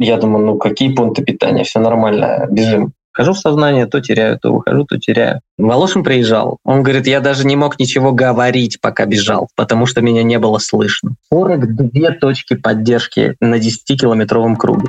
Я думаю, ну какие пункты питания, все нормально, бежим. Вхожу в сознание, то теряю, то выхожу, то теряю. Волошин приезжал. Он говорит, я даже не мог ничего говорить, пока бежал, потому что меня не было слышно. 42 точки поддержки на 10-километровом круге.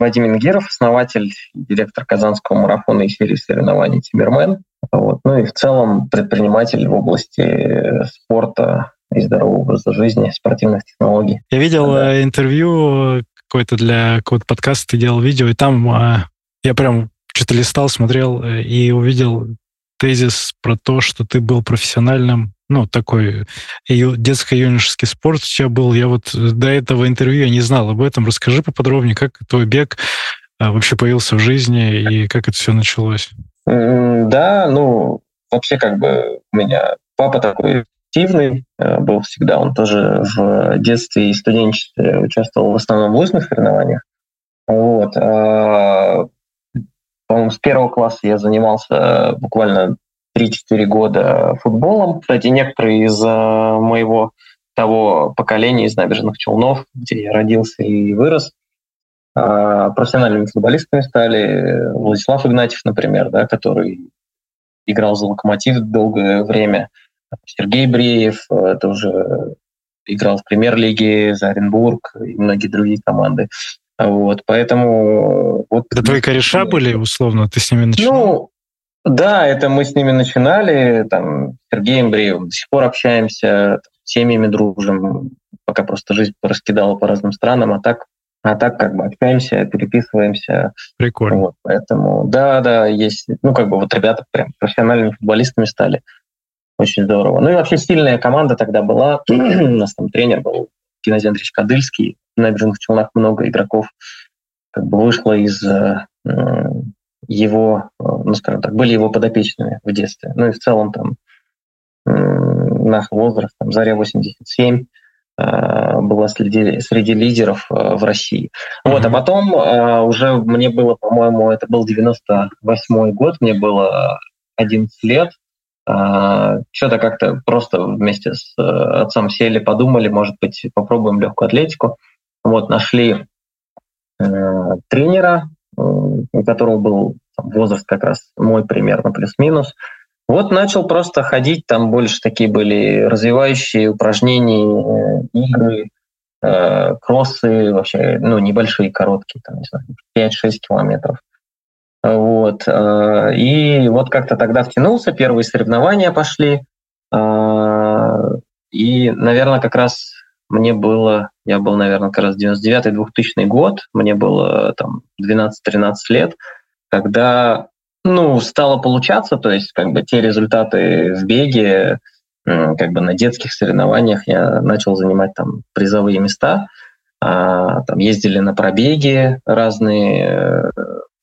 Вадим Ингеров, основатель, директор Казанского марафона и серии соревнований «Тимирмен». Вот. Ну и в целом предприниматель в области спорта и здорового образа жизни, спортивных технологий. Я видел да. Э, интервью какое-то для какого-то подкаста, ты делал видео, и там э, я прям что-то листал, смотрел э, и увидел тезис про то, что ты был профессиональным, ну, такой детско-юношеский спорт у тебя был. Я вот до этого интервью я не знал об этом. Расскажи поподробнее, как твой бег вообще появился в жизни и как это все началось. Да, ну, вообще как бы у меня папа такой активный э, был всегда. Он тоже в детстве и студенчестве участвовал в основном в лыжных соревнованиях. Вот. А, по-моему, с первого класса я занимался буквально 3-4 года футболом. Кстати, некоторые из э, моего того поколения из набережных Челнов, где я родился и вырос, а, профессиональными футболистами стали. Владислав Игнатьев, например, да, который играл за «Локомотив» долгое время. Сергей Бреев э, тоже играл в премьер-лиге за Оренбург и многие другие команды. Вот, поэтому... Вот, это твои кореша были, условно? Ты с ними начинал? Ну, да, это мы с ними начинали, там, с Сергеем Бреевым до сих пор общаемся, с семьями дружим, пока просто жизнь раскидала по разным странам, а так а так как бы общаемся, переписываемся. Прикольно. Вот, поэтому, да, да, есть, ну, как бы вот ребята прям профессиональными футболистами стали. Очень здорово. Ну и вообще сильная команда тогда была. У нас там тренер был Геннадий Андреевич Кадыльский. В набережных Челнах много игроков как бы вышло из э, его, э, ну, скажем так, были его подопечными в детстве. Ну и в целом там наш возраст, там, Заря 87, Э, была среди, среди лидеров э, в России. Mm-hmm. Вот, а потом уже мне было, по-моему, это был 98 год, мне было 11 лет. Что-то как-то просто вместе с отцом сели, подумали, может быть, попробуем легкую атлетику. Вот, нашли тренера, у которого был возраст как раз мой примерно плюс-минус. Вот начал просто ходить, там больше такие были развивающие упражнения, э, игры, э, кроссы, вообще, ну, небольшие, короткие, там, не знаю, 5-6 километров. Вот. Э, и вот как-то тогда втянулся, первые соревнования пошли. Э, и, наверное, как раз мне было, я был, наверное, как раз 99-2000 год, мне было там 12-13 лет, когда ну, стало получаться, то есть как бы те результаты в беге, как бы на детских соревнованиях я начал занимать там призовые места, а, там ездили на пробеги разные э,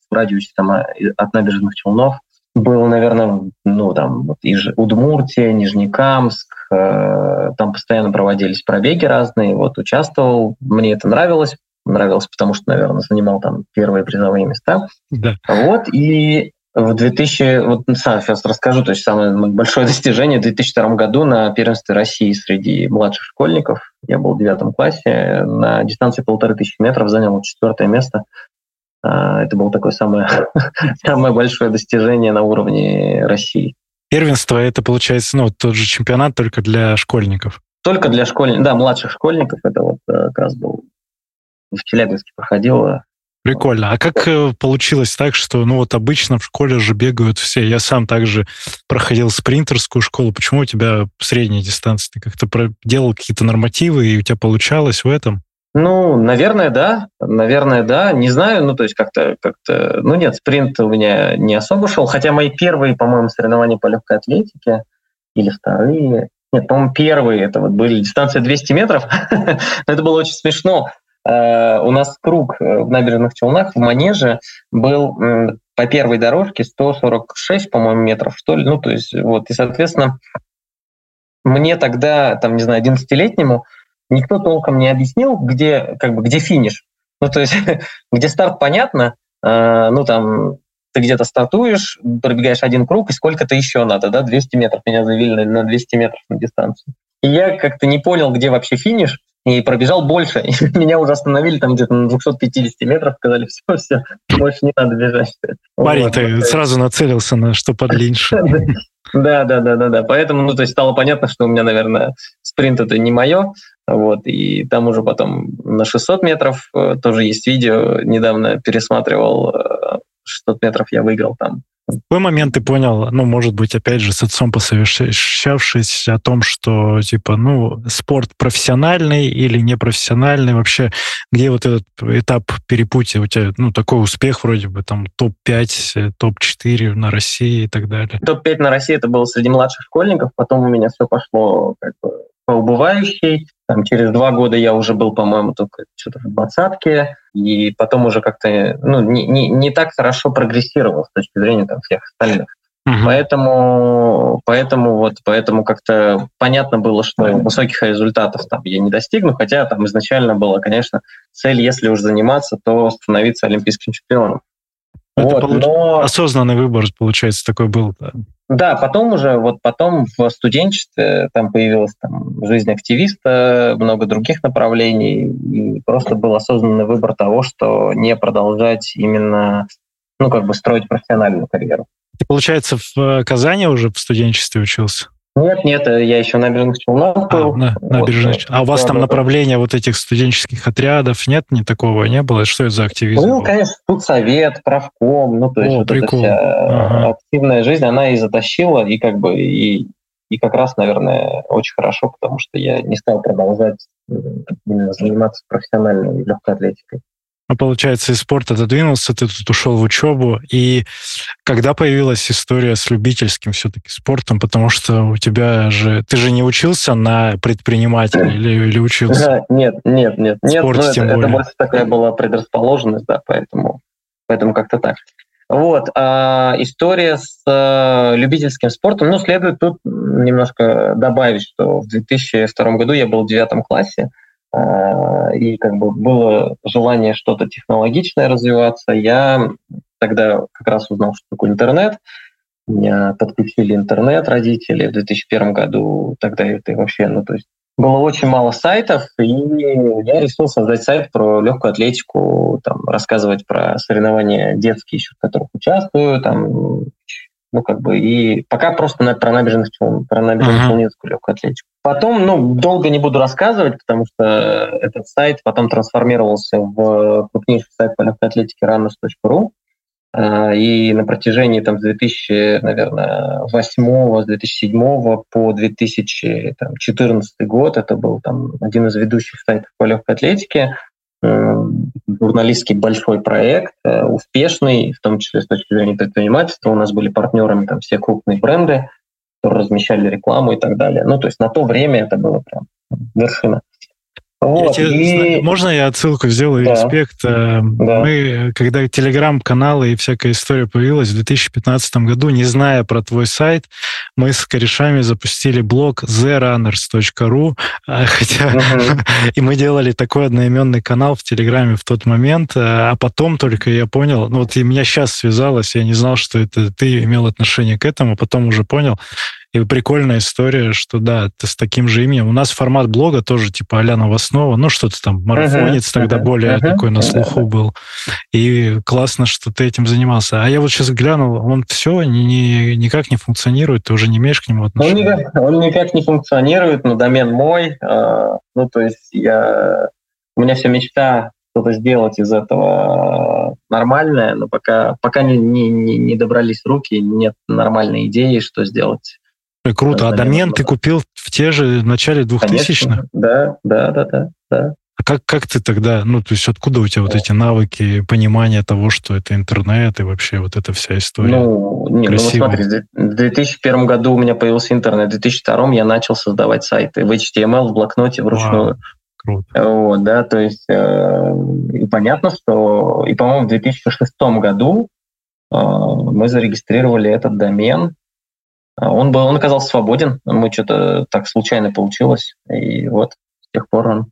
в радиусе там от набережных Челнов. Был, наверное, ну там вот. Удмуртия, Нижнекамск, там постоянно проводились пробеги разные, вот участвовал, мне это нравилось, нравилось, потому что, наверное, занимал там первые призовые места. Да. Вот, и в 2000, вот сам сейчас расскажу, то есть самое большое достижение в 2002 году на первенстве России среди младших школьников. Я был в девятом классе, на дистанции полторы тысячи метров занял четвертое место. А, это было такое самое, самое большое достижение на уровне России. Первенство это получается, ну, тот же чемпионат только для школьников. Только для школьников, да, младших школьников. Это вот э, как раз был в Челябинске проходило Прикольно. А как э, получилось так, что, ну вот обычно в школе же бегают все. Я сам также проходил спринтерскую школу. Почему у тебя средняя дистанция? Ты как-то делал какие-то нормативы, и у тебя получалось в этом? Ну, наверное, да. Наверное, да. Не знаю, ну, то есть как-то, как-то... Ну, нет, спринт у меня не особо шел, хотя мои первые, по-моему, соревнования по легкой атлетике или вторые... Нет, по-моему, первые это вот были дистанция 200 метров. это было очень смешно. э, у нас круг э, в набережных Челнах в Манеже был по первой дорожке 146, по-моему, метров, что ли. Ну, то есть, вот, и, соответственно, мне тогда, там, не знаю, 11-летнему никто толком не объяснил, где, как бы, где финиш. Ну, то есть, где старт понятно, э, ну, там, ты где-то стартуешь, пробегаешь один круг, и сколько-то еще надо, да, 200 метров. Меня завели на 200 метров на дистанцию. И я как-то не понял, где вообще финиш, и пробежал больше. И меня уже остановили там где-то на 250 метров, сказали, все, все, больше не надо бежать. Парень, вот. ты сразу нацелился на что подлиннее. Да, да, да, да, да. Поэтому, ну, то есть стало понятно, что у меня, наверное, спринт это не мое. Вот, и там уже потом на 600 метров э, тоже есть видео. Недавно пересматривал 600 э, метров я выиграл там в какой момент ты понял, ну, может быть, опять же, с отцом посовещавшись о том, что, типа, ну, спорт профессиональный или непрофессиональный, вообще, где вот этот этап перепутья, у тебя, ну, такой успех вроде бы, там, топ-5, топ-4 на России и так далее? Топ-5 на России это было среди младших школьников, потом у меня все пошло, как бы, по убывающей. Там, через два года я уже был, по-моему, только что-то в двадцатке, и потом уже как-то ну, не, не, не так хорошо прогрессировал с точки зрения там, всех остальных. Угу. Поэтому, поэтому вот, поэтому как-то понятно было, что высоких результатов там я не достигну, хотя там изначально была, конечно, цель, если уж заниматься, то становиться олимпийским чемпионом. Это вот, получ... но... осознанный выбор, получается, такой был. Да. Да, потом уже, вот потом в студенчестве там появилась там, жизнь активиста, много других направлений, и просто был осознанный выбор того, что не продолжать именно, ну, как бы строить профессиональную карьеру. Ты, получается, в Казани уже в студенчестве учился? Нет, нет, я еще на Набережных Челнах был. А, на, набережных. Вот, а у вас там направление вот этих студенческих отрядов нет? Не такого не было? Что это за активизм? Был, конечно, тут совет, правком, ну, то есть О, вот прикол. эта вся ага. активная жизнь, она и затащила, и как бы, и, и как раз, наверное, очень хорошо, потому что я не стал продолжать заниматься профессиональной легкой атлетикой. Ну, получается, из спорта отодвинулся, ты тут ушел в учебу. И когда появилась история с любительским все-таки спортом, потому что у тебя же... Ты же не учился на предпринимателя или, или учился? Нет, нет, нет. нет спорте, ну, это, более. это больше такая была предрасположенность, да, поэтому, поэтому как-то так. Вот, а история с а, любительским спортом, ну, следует тут немножко добавить, что в 2002 году я был в девятом классе, а, и как бы было желание что-то технологичное развиваться. Я тогда как раз узнал, что такое интернет. Меня подключили интернет родители в 2001 году. Тогда это вообще, ну то есть было очень мало сайтов, и я решил создать сайт про легкую атлетику, там, рассказывать про соревнования детские, еще в которых участвую, там, ну, как бы, и пока просто на, про набережных про набережную uh-huh. легкую атлетику. Потом, ну, долго не буду рассказывать, потому что этот сайт потом трансформировался в крупнейший сайт по легкой атлетике runners.ru. А, и на протяжении там, с 2000, наверное, 2008, с 2007 по 2014 год это был там, один из ведущих сайтов по легкой атлетике журналистский большой проект, э, успешный, в том числе с точки зрения предпринимательства. У нас были партнерами там все крупные бренды, которые размещали рекламу и так далее. Ну, то есть на то время это было прям вершина. Вот, тебе, и... Можно я отсылку сделаю, да. респект? Э, да. Мы, когда телеграм-каналы и всякая история появилась в 2015 году, не зная про твой сайт, мы с корешами запустили блог therunners.ru, э, хотя угу. и мы делали такой одноименный канал в Телеграме в тот момент, э, а потом только я понял, ну вот и меня сейчас связалось, я не знал, что это ты имел отношение к этому, потом уже понял, и прикольная история, что да, ты с таким же именем. У нас формат блога тоже типа а-ля новостного, ну что-то там, марафонец uh-huh, тогда uh-huh, более uh-huh, такой на слуху uh-huh. был. И классно, что ты этим занимался. А я вот сейчас глянул, он все ни, никак не функционирует, ты уже не имеешь к нему отношения? Он никак, он никак не функционирует, но домен мой. Э, ну то есть я... У меня вся мечта что-то сделать из этого нормальное, но пока, пока не, не, не добрались руки, нет нормальной идеи, что сделать Круто. А домен ты купил в те же начале 2000-х? Да, да, да, да, да. А как, как ты тогда, ну, то есть откуда у тебя вот эти навыки, понимание того, что это интернет и вообще вот эта вся история? Ну, не, ну смотри, в 2001 году у меня появился интернет, в 2002 я начал создавать сайты в HTML, в блокноте вручную. Вау. Круто. Вот, да, то есть э, и понятно, что и, по-моему, в 2006 году э, мы зарегистрировали этот домен. Он был, он оказался свободен, мы что-то так случайно получилось, и вот с тех пор он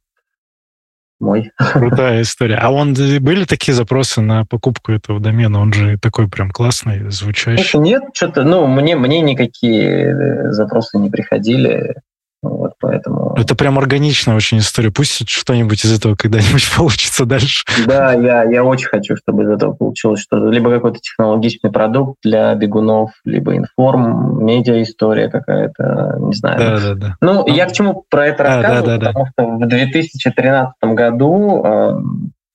мой. Крутая история. А он были такие запросы на покупку этого домена? Он же такой прям классный, звучащий. Нет, что-то, ну, мне, мне никакие э, запросы не приходили. Вот поэтому... Это прям органичная очень история. Пусть что-нибудь из этого когда-нибудь получится дальше. Да, я, я очень хочу, чтобы из этого получилось что-то. Либо какой-то технологичный продукт для бегунов, либо информ, медиа история какая-то, не знаю. Да, да, да. Ну, ну я к чему про это а, рассказываю, да, да, потому да. что в 2013 году э,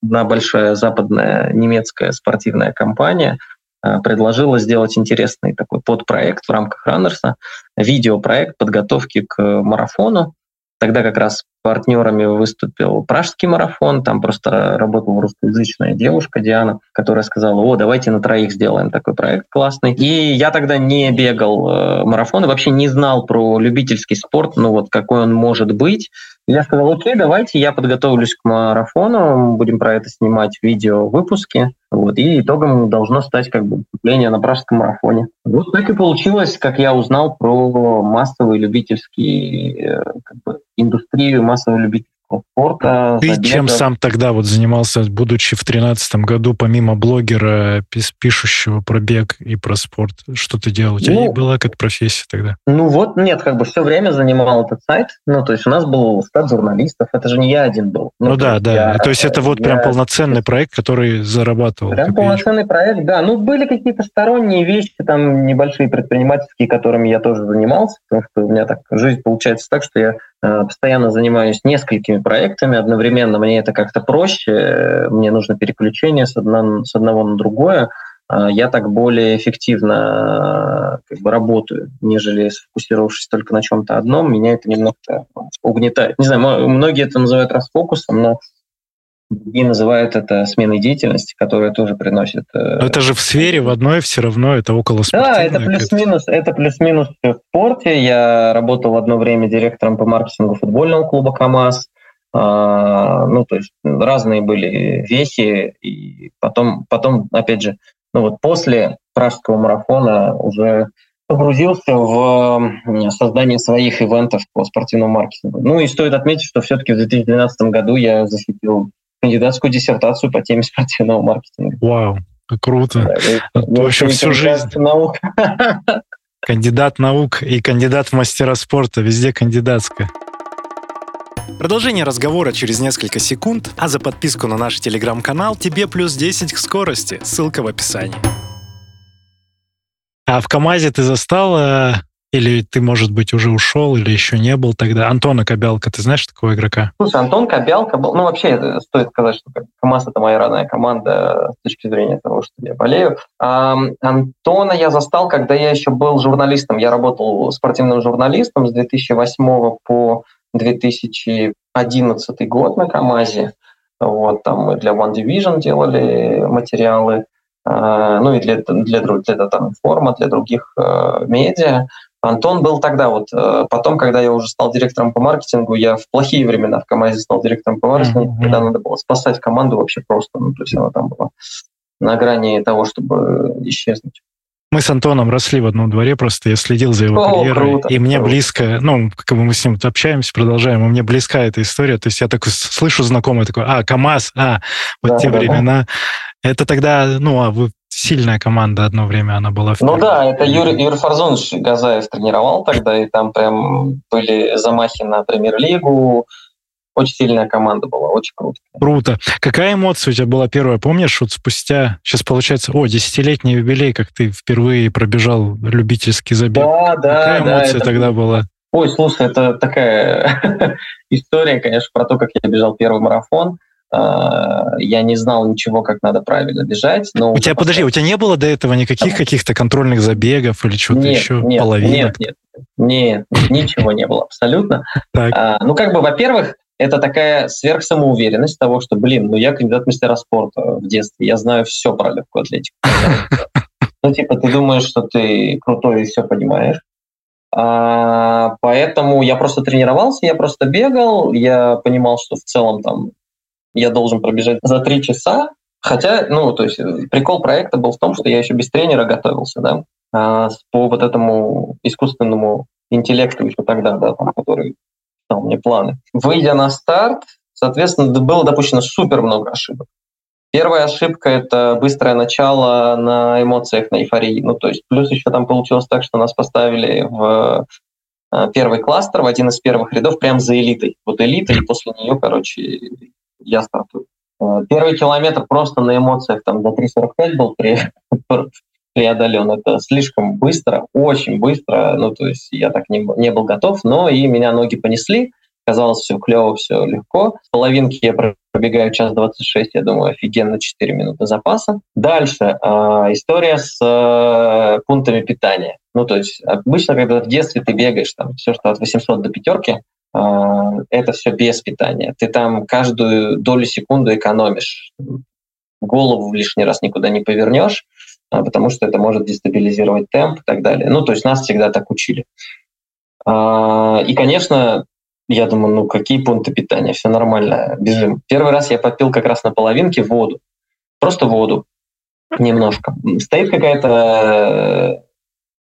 одна большая западная немецкая спортивная компания – предложила сделать интересный такой подпроект в рамках Раннерса, видеопроект подготовки к марафону. Тогда как раз партнерами выступил пражский марафон, там просто работала русскоязычная девушка Диана, которая сказала, о, давайте на троих сделаем такой проект классный. И я тогда не бегал э, марафон вообще не знал про любительский спорт, ну вот какой он может быть. Я сказал, окей, давайте я подготовлюсь к марафону, будем про это снимать видео выпуски. Вот, и итогом должно стать как бы выступление на пражском марафоне. Вот так и получилось, как я узнал про массовый любительский э, как бы, индустрию массового любительского спорта. Ты забега. чем сам тогда вот занимался, будучи в тринадцатом году, помимо блогера, пишущего про бег и про спорт? Что ты делал? У тебя ну, была как профессия тогда? Ну вот, нет, как бы все время занимал этот сайт. Ну, то есть у нас был штат журналистов, это же не я один был. Ну, ну да, да. Я, то есть это вот я, прям полноценный проект, который зарабатывал. Прям полноценный проект, да. Ну, были какие-то сторонние вещи, там небольшие предпринимательские, которыми я тоже занимался, потому что у меня так жизнь получается так, что я Э, постоянно занимаюсь несколькими проектами одновременно. Мне это как-то проще, мне нужно переключение с, одно, с одного на другое. Э, я так более эффективно как бы, работаю, нежели сфокусировавшись только на чем-то одном. Меня это немного угнетает. Не знаю, многие это называют расфокусом, но Другие называют это сменой деятельности, которая тоже приносит... Э, Но это же в сфере, в одной все равно, это около. Да, это плюс-минус, это плюс-минус в спорте. Я работал одно время директором по маркетингу футбольного клуба КАМАЗ. А, ну, то есть разные были вехи. И потом, потом, опять же, ну вот после пражского марафона уже погрузился в создание своих ивентов по спортивному маркетингу. Ну и стоит отметить, что все-таки в 2012 году я защитил кандидатскую диссертацию по теме спортивного маркетинга. Вау, круто. Да, в общем, всю жизнь. Наук. Кандидат наук и кандидат в мастера спорта, везде кандидатская. Продолжение разговора через несколько секунд, а за подписку на наш телеграм-канал тебе плюс 10 к скорости. Ссылка в описании. А в КАМАЗе ты застал э, или ты, может быть, уже ушел, или еще не был тогда? Антона Кобялка, ты знаешь такого игрока? Слушай, Антон Кобялка был... Ну, вообще, э, стоит сказать, что КамАЗ — это моя родная команда с точки зрения того, что я болею. А, Антона я застал, когда я еще был журналистом. Я работал спортивным журналистом с 2008 по 2011 год на КамАЗе. Вот, там мы для One Division делали материалы, а, ну и для, для, для, для там, форма, для других э, медиа. Антон был тогда вот. Э, потом, когда я уже стал директором по маркетингу, я в плохие времена в КамАЗе стал директором по маркетингу, mm-hmm. когда надо было спасать команду вообще просто. Ну, то есть она там была на грани того, чтобы исчезнуть. Мы с Антоном росли в одном дворе, просто я следил за его О, карьерой, круто, и мне круто. близко, ну, как бы мы с ним общаемся, продолжаем, и мне близка эта история, то есть я такой слышу знакомый такой, а, КамАЗ, а, вот да, те да, времена. Да. Это тогда, ну, а вы сильная команда одно время она была. В ну да, это Юрий, Юрий Фарзонович Газаев тренировал тогда, и там прям были замахи на премьер-лигу, очень сильная команда была, очень круто. Круто. Какая эмоция у тебя была первая? Помнишь, вот спустя, сейчас получается, о, десятилетний юбилей, как ты впервые пробежал любительский забег. Да, да, Какая да, эмоция тогда была? Ой, слушай, это такая история, конечно, про то, как я бежал первый марафон. А, я не знал ничего, как надо правильно бежать. Но у тебя, подожди, у тебя не было до этого никаких каких-то контрольных забегов или чего-то нет, еще? Нет, половинок? Нет, нет, нет, ничего не было абсолютно. А, ну, как бы, во-первых, это такая сверхсамоуверенность того, что, блин, ну я кандидат мастера спорта в детстве, я знаю все про легкую атлетику. Ну, типа, ты думаешь, что ты крутой и все понимаешь. А поэтому я просто тренировался, я просто бегал, я понимал, что в целом там я должен пробежать за три часа, хотя, ну, то есть прикол проекта был в том, что я еще без тренера готовился, да, а, по вот этому искусственному интеллекту еще тогда, да, там, который дал мне планы. Выйдя на старт, соответственно, было допущено супер много ошибок. Первая ошибка — это быстрое начало на эмоциях, на эйфории. Ну, то есть плюс еще там получилось так, что нас поставили в э, первый кластер, в один из первых рядов, прям за элитой. Вот элита, и после нее, короче, я стартую. Э, первый километр просто на эмоциях, там, до 3.45 был преодолен. Это слишком быстро, очень быстро. Ну, то есть я так не, не был готов, но и меня ноги понесли. Казалось, все клево, все легко. С половинки я пробегаю час 26, я думаю, офигенно, 4 минуты запаса. Дальше э, история с э, пунктами питания. Ну, то есть обычно, когда в детстве ты бегаешь, там, все, что от 800 до пятерки, это все без питания. Ты там каждую долю секунды экономишь. Голову лишний раз никуда не повернешь, э, потому что это может дестабилизировать темп и так далее. Ну, то есть нас всегда так учили. И, конечно, я думаю, ну какие пункты питания, все нормально, бежим. Первый раз я попил как раз на половинке воду, просто воду немножко. Стоит какая-то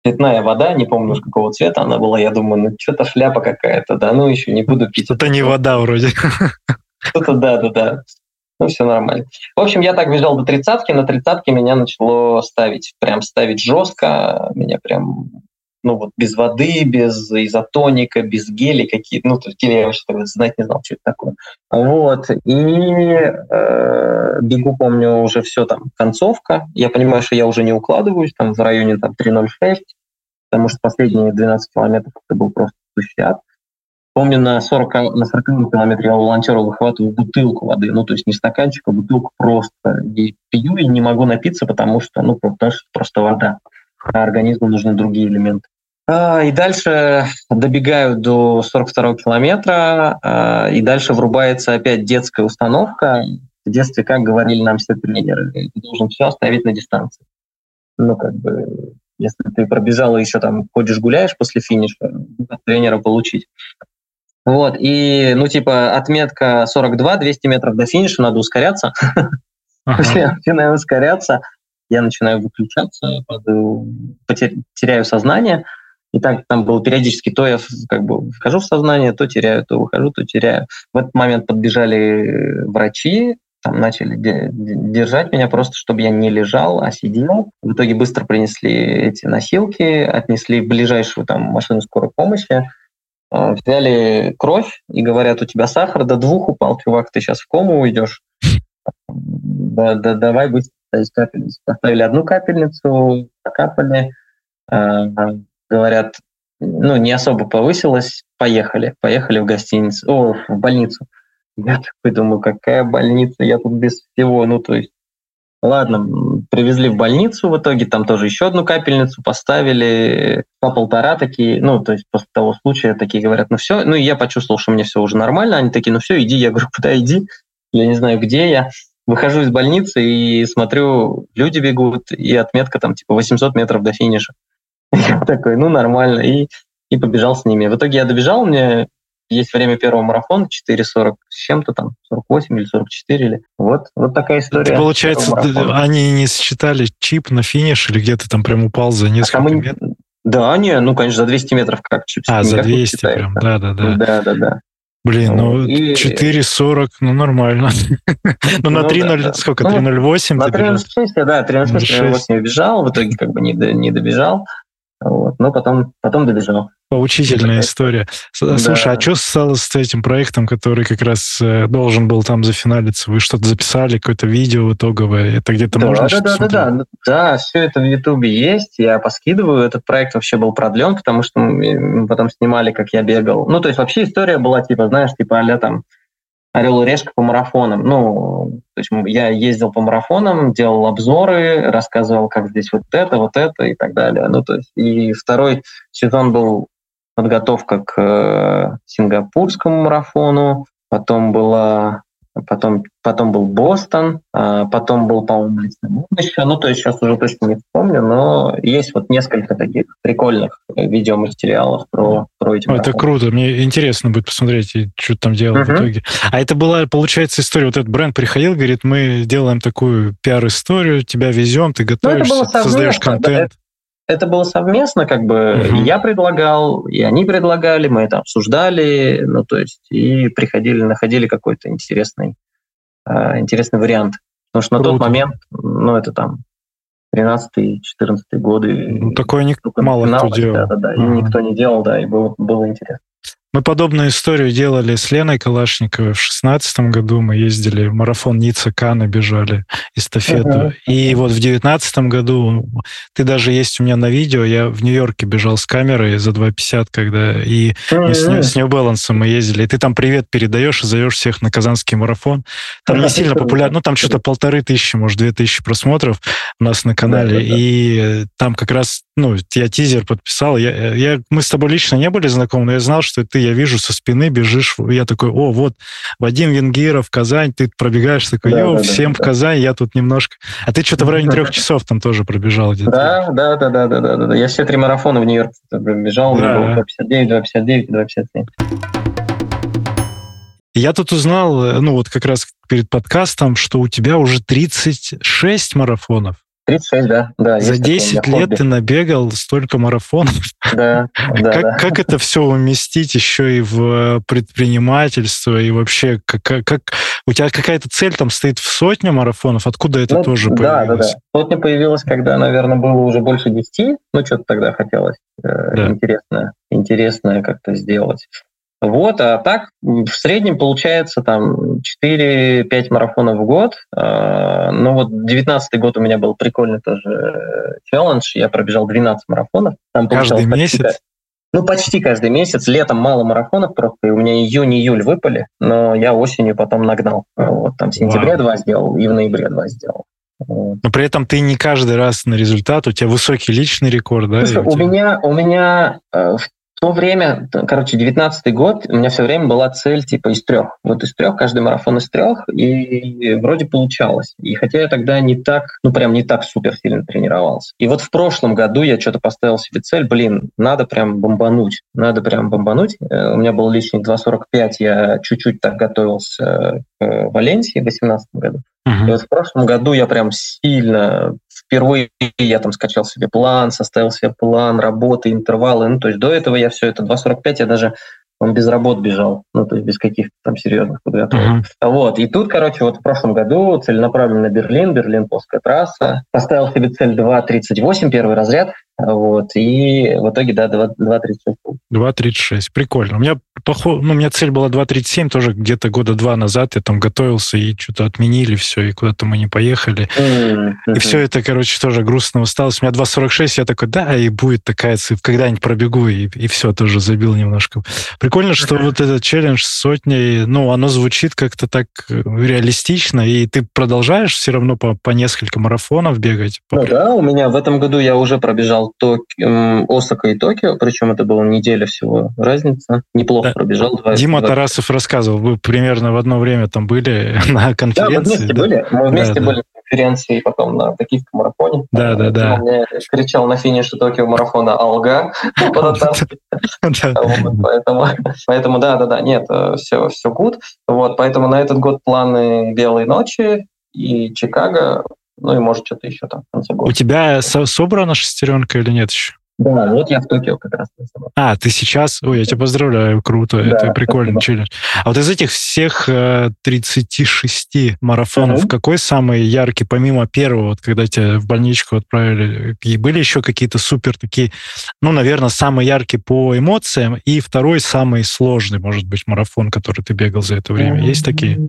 цветная вода, не помню, какого цвета она была, я думаю, ну что-то шляпа какая-то, да, ну еще не буду пить. Это не вода вроде. Что-то да-да-да. Ну, все нормально. В общем, я так бежал до тридцатки, на тридцатке меня начало ставить, прям ставить жестко, меня прям ну вот без воды, без изотоника, без гелей какие-то, ну, то есть гели я вообще знать не знал, что это такое. Вот, и э, бегу, помню, уже все там, концовка, я понимаю, что я уже не укладываюсь, там в районе там 3.06, потому что последние 12 километров это был просто сущий ад. Помню, на 40, на 40 километре я у волонтера выхватываю бутылку воды, ну, то есть не стаканчик, а бутылку просто. И пью и не могу напиться, потому что, ну, потому что просто вода. А организму нужны другие элементы. А, и дальше добегаю до 42 километра, а, и дальше врубается опять детская установка. В детстве, как говорили нам все тренеры, ты должен все оставить на дистанции. Ну, как бы, если ты пробежал и еще там ходишь гуляешь после финиша, от тренера получить. Вот, и, ну, типа, отметка 42, 200 метров до финиша, надо ускоряться. Я начинаю ускоряться, я начинаю выключаться, теряю сознание – и так там было периодически, то я как бы вхожу в сознание, то теряю, то выхожу, то теряю. В этот момент подбежали врачи, там начали держать меня просто, чтобы я не лежал, а сидел. В итоге быстро принесли эти носилки, отнесли в ближайшую там машину скорой помощи, а, взяли кровь и говорят, у тебя сахар до двух упал, чувак, ты сейчас в кому уйдешь. Да, да, давай быстро. Поставили одну капельницу, закапали, а, говорят, ну, не особо повысилось, поехали, поехали в гостиницу, о, в больницу. Я такой думаю, какая больница, я тут без всего, ну, то есть, ладно, привезли в больницу в итоге, там тоже еще одну капельницу поставили, по полтора такие, ну, то есть после того случая такие говорят, ну, все, ну, я почувствовал, что мне все уже нормально, они такие, ну, все, иди, я говорю, куда иди, я не знаю, где я, выхожу из больницы и смотрю, люди бегут, и отметка там типа 800 метров до финиша. Я такой, ну, нормально, и, и побежал с ними. В итоге я добежал, мне есть время первого марафона, 4.40 с чем-то там, 48 или 44. Или... Вот, вот такая история. Это, получается, они не считали чип на финиш или где-то там прям упал за несколько а мы... метров? Да, не, ну, конечно, за 200 метров как чип. А, за 200 прям, да-да-да. Да-да-да. Блин, ну и... 4.40, ну нормально. ну на 3.0, ну, сколько, 3.08 На 3.06, да, 3.06 я бежал, в итоге как бы не, не добежал. Вот. Но потом, потом добежал. Поучительная история. Слушай, да. а что стало с этим проектом, который как раз э, должен был там зафиналиться? Вы что-то записали, какое-то видео итоговое? Это где-то да, можно да, да, да, да, да, да, все это в Ютубе есть, я поскидываю. Этот проект вообще был продлен, потому что мы потом снимали, как я бегал. Ну, то есть вообще история была типа, знаешь, типа а там орел и решка по марафонам. Ну, то есть я ездил по марафонам, делал обзоры, рассказывал, как здесь вот это, вот это и так далее. Ну, то есть и второй сезон был подготовка к э, сингапурскому марафону, потом была потом, потом был Бостон, а потом был, по-моему, еще. Ну, то есть сейчас уже точно не вспомню, но есть вот несколько таких прикольных видеоматериалов про, про эти Это круто. Мне интересно будет посмотреть, что там делал uh-huh. в итоге. А это была, получается, история. Вот этот бренд приходил, говорит, мы делаем такую пиар-историю, тебя везем, ты готовишься, ну, создаешь контент. Да, это было совместно, как бы угу. я предлагал, и они предлагали, мы это обсуждали, ну то есть и приходили, находили какой-то интересный, э, интересный вариант. Потому что Круто. на тот момент, ну это там 13-14 годы. Ну, такое не, мало кто делал. Да, да, да, угу. никто не делал, да, и было, было интересно. Мы подобную историю делали с Леной Калашниковой в шестнадцатом году. Мы ездили в марафон Ницца Кана, бежали эстафету. Uh-huh. И вот в девятнадцатом году, ты даже есть у меня на видео, я в Нью-Йорке бежал с камерой за 2.50, когда и uh-huh. с, с New Balance мы ездили. И ты там привет передаешь и зовешь всех на казанский марафон. Там не сильно популярно, ну там что-то полторы тысячи, может, две тысячи просмотров у нас на канале. Uh-huh. И там как раз, ну, я тизер подписал. Я, я, мы с тобой лично не были знакомы, но я знал, что ты я вижу со спины бежишь, я такой, о, вот Вадим Венгиров, Казань, ты пробегаешь, такой, да, йоу, да, всем да, в Казань, я тут немножко... А ты что-то в районе трех часов там тоже пробежал где-то. Да, да, да, да, да, да, да, я все три марафона в Нью-Йорке пробежал, да. 259, 259 257. Я тут узнал, ну вот как раз перед подкастом, что у тебя уже 36 марафонов. 36, да. да За 10 лет хобби. ты набегал столько марафонов. Да, да, как, да. как это все уместить еще и в предпринимательство, и вообще, как, как у тебя какая-то цель там стоит в сотне марафонов, откуда это ну, тоже появилось? Да, да, да. Сотня появилась, когда, наверное, было уже больше 10, ну, что-то тогда хотелось э, да. интересное, интересное как-то сделать. Вот, а так в среднем получается там 4-5 марафонов в год. А, ну вот 19 год у меня был прикольный тоже челлендж. Я пробежал 12 марафонов. Там Каждый месяц? Почти, ну, почти каждый месяц. Летом мало марафонов просто, и у меня июнь-июль выпали, но я осенью потом нагнал. Вот там в сентябре Вау. два сделал и в ноябре два сделал. Но при этом ты не каждый раз на результат, у тебя высокий личный рекорд, да? Слушай, у, у меня, у меня э, в то время, короче, девятнадцатый год, у меня все время была цель типа из трех. Вот из трех, каждый марафон из трех, и вроде получалось. И хотя я тогда не так, ну прям не так супер сильно тренировался. И вот в прошлом году я что-то поставил себе цель, блин, надо прям бомбануть, надо прям бомбануть. Э, у меня был личник 2.45, я чуть-чуть так готовился к Валенсии в 2018 году. Uh-huh. И вот в прошлом году я прям сильно впервые я там скачал себе план, составил себе план работы, интервалы. Ну, то есть до этого я все это 2.45, я даже он без работ бежал, ну, то есть без каких-то там серьезных подготовок. Uh-huh. Вот, и тут, короче, вот в прошлом году целенаправленно на Берлин, Берлин плоская трасса, поставил себе цель 2.38, первый разряд, вот, и в итоге, да, 2.36. 2.36, прикольно. У меня, поход, ну, у меня цель была 2.37, тоже где-то года два назад я там готовился, и что-то отменили все, и куда-то мы не поехали. Mm-hmm. И все это, короче, тоже грустно усталость. У меня 2.46, я такой, да, и будет такая цифра, когда-нибудь пробегу, и, и все, тоже забил немножко. Прикольно, что mm-hmm. вот этот челлендж с сотней, ну, оно звучит как-то так э, реалистично, и ты продолжаешь все равно по, по несколько марафонов бегать? Ну да, у меня в этом году я уже пробежал пробежал Ток... Осака и Токио, причем это была неделя всего разница. Неплохо да. пробежал. Два, Дима два... Тарасов рассказывал, вы примерно в одно время там были на конференции. Да, мы вместе да? были. Мы вместе да, были да. на конференции, потом на токийском марафоне. Да, да, да. Дима кричал на финише Токио марафона «Алга» Поэтому, поэтому да, да, да, нет, все, все good. Вот, поэтому на этот год планы «Белые ночи» и Чикаго ну и может что-то еще там в конце года. У тебя собрана шестеренка или нет еще? Да, вот я в Токио как раз. А, ты сейчас... Ой, я тебя поздравляю, круто, да, это прикольный спасибо. челлендж. А вот из этих всех 36 э, марафонов, uh-huh. какой самый яркий, помимо первого, вот когда тебя в больничку отправили, и были еще какие-то супер такие, ну, наверное, самый яркий по эмоциям, и второй самый сложный, может быть, марафон, который ты бегал за это время. Есть такие?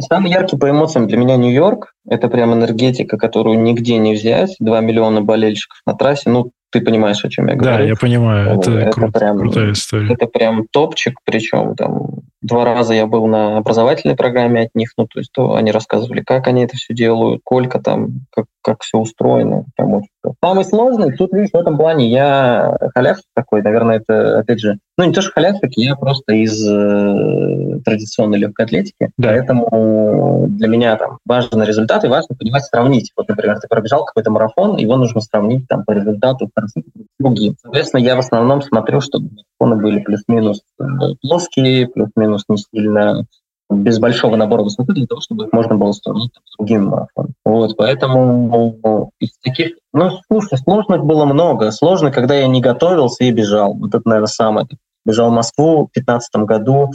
Самый яркий по эмоциям для меня Нью-Йорк. Это прям энергетика, которую нигде не взять. Два миллиона болельщиков на трассе. Ну, ты понимаешь, о чем я говорю. Да, я понимаю. Это, это круто, прям, крутая история. Это прям топчик, причем там Два раза я был на образовательной программе от них, ну, то есть то они рассказывали, как они это все делают, сколько там, как, как все устроено. Прям очень Самый сложный, тут, видишь, в этом плане я халявщик такой, наверное, это, опять же, ну, не то, что халявщик, я просто из э, традиционной легкой атлетики, да. поэтому для меня там важны результаты, важно понимать, сравнить. Вот, например, ты пробежал какой-то марафон, его нужно сравнить там по результату с другим. Соответственно, я в основном смотрю, чтобы марафоны были плюс-минус э, плоские, плюс-минус не сильно без большого набора высоты для того, чтобы их можно было сравнить с другим марафоном. Вот, поэтому из таких... Ну, слушай, сложных было много. Сложно, когда я не готовился и бежал. Вот это, наверное, самое. Бежал в Москву в 2015 году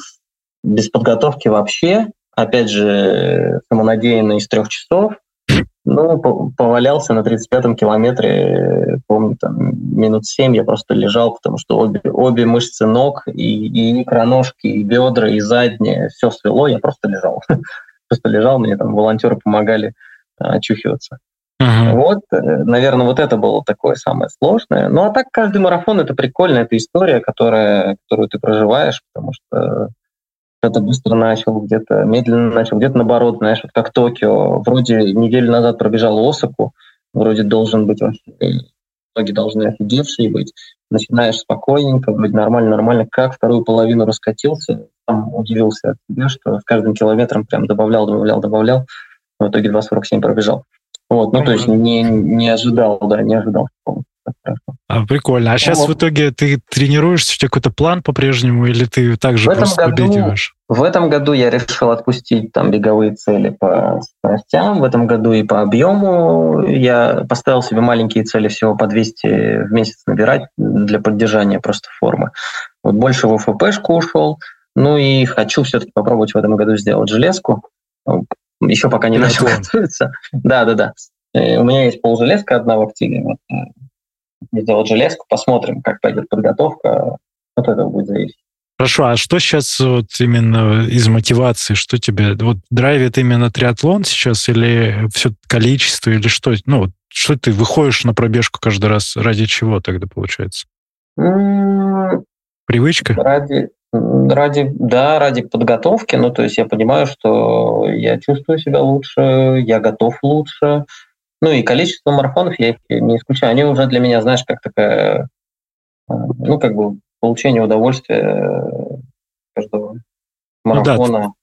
без подготовки вообще. Опять же, самонадеянно из трех часов. Ну, повалялся на 35-м километре, помню, там, минут 7 я просто лежал, потому что обе, обе мышцы ног, и, и икроножки, и бедра, и задние, все свело, я просто лежал. Просто лежал, мне там волонтеры помогали а, очухиваться. Uh-huh. Вот, э, наверное, вот это было такое самое сложное. Ну, а так каждый марафон — это прикольно, это история, которая, которую ты проживаешь, потому что кто-то быстро начал, где-то медленно начал, где-то наоборот, знаешь, вот как Токио. Вроде неделю назад пробежал Осаку, вроде должен быть вообще, ноги должны офигевшие быть. Начинаешь спокойненько, вроде нормально, нормально. Как вторую половину раскатился, там удивился от себя, что с каждым километром прям добавлял, добавлял, добавлял. В итоге 2.47 пробежал. Вот, ну, то есть не, не ожидал, да, не ожидал. А, прикольно. А сейчас ну, в итоге ты тренируешься, у тебя какой-то план по-прежнему, или ты также в просто году, победиваешь? В этом году я решил отпустить там беговые цели по скоростям. В этом году и по объему я поставил себе маленькие цели всего по 200 в месяц набирать для поддержания просто формы. Вот больше в ФПшку ушел. Ну и хочу все-таки попробовать в этом году сделать железку. Еще пока не начал готовиться. Да, да, да. Э, у меня есть полжелезка одна в активе. Вот, сделать железку, посмотрим, как пойдет подготовка. Вот это будет зависеть. Хорошо, а что сейчас вот именно из мотивации, что тебе вот драйвит именно триатлон сейчас или все количество или что? Ну вот что ты выходишь на пробежку каждый раз ради чего тогда получается? Привычка? Ради, ради, да, ради подготовки. Ну то есть я понимаю, что я чувствую себя лучше, я готов лучше, ну и количество марафонов я их не исключаю. Они уже для меня, знаешь, как такая, э, ну как бы получение удовольствия каждого марафона ну,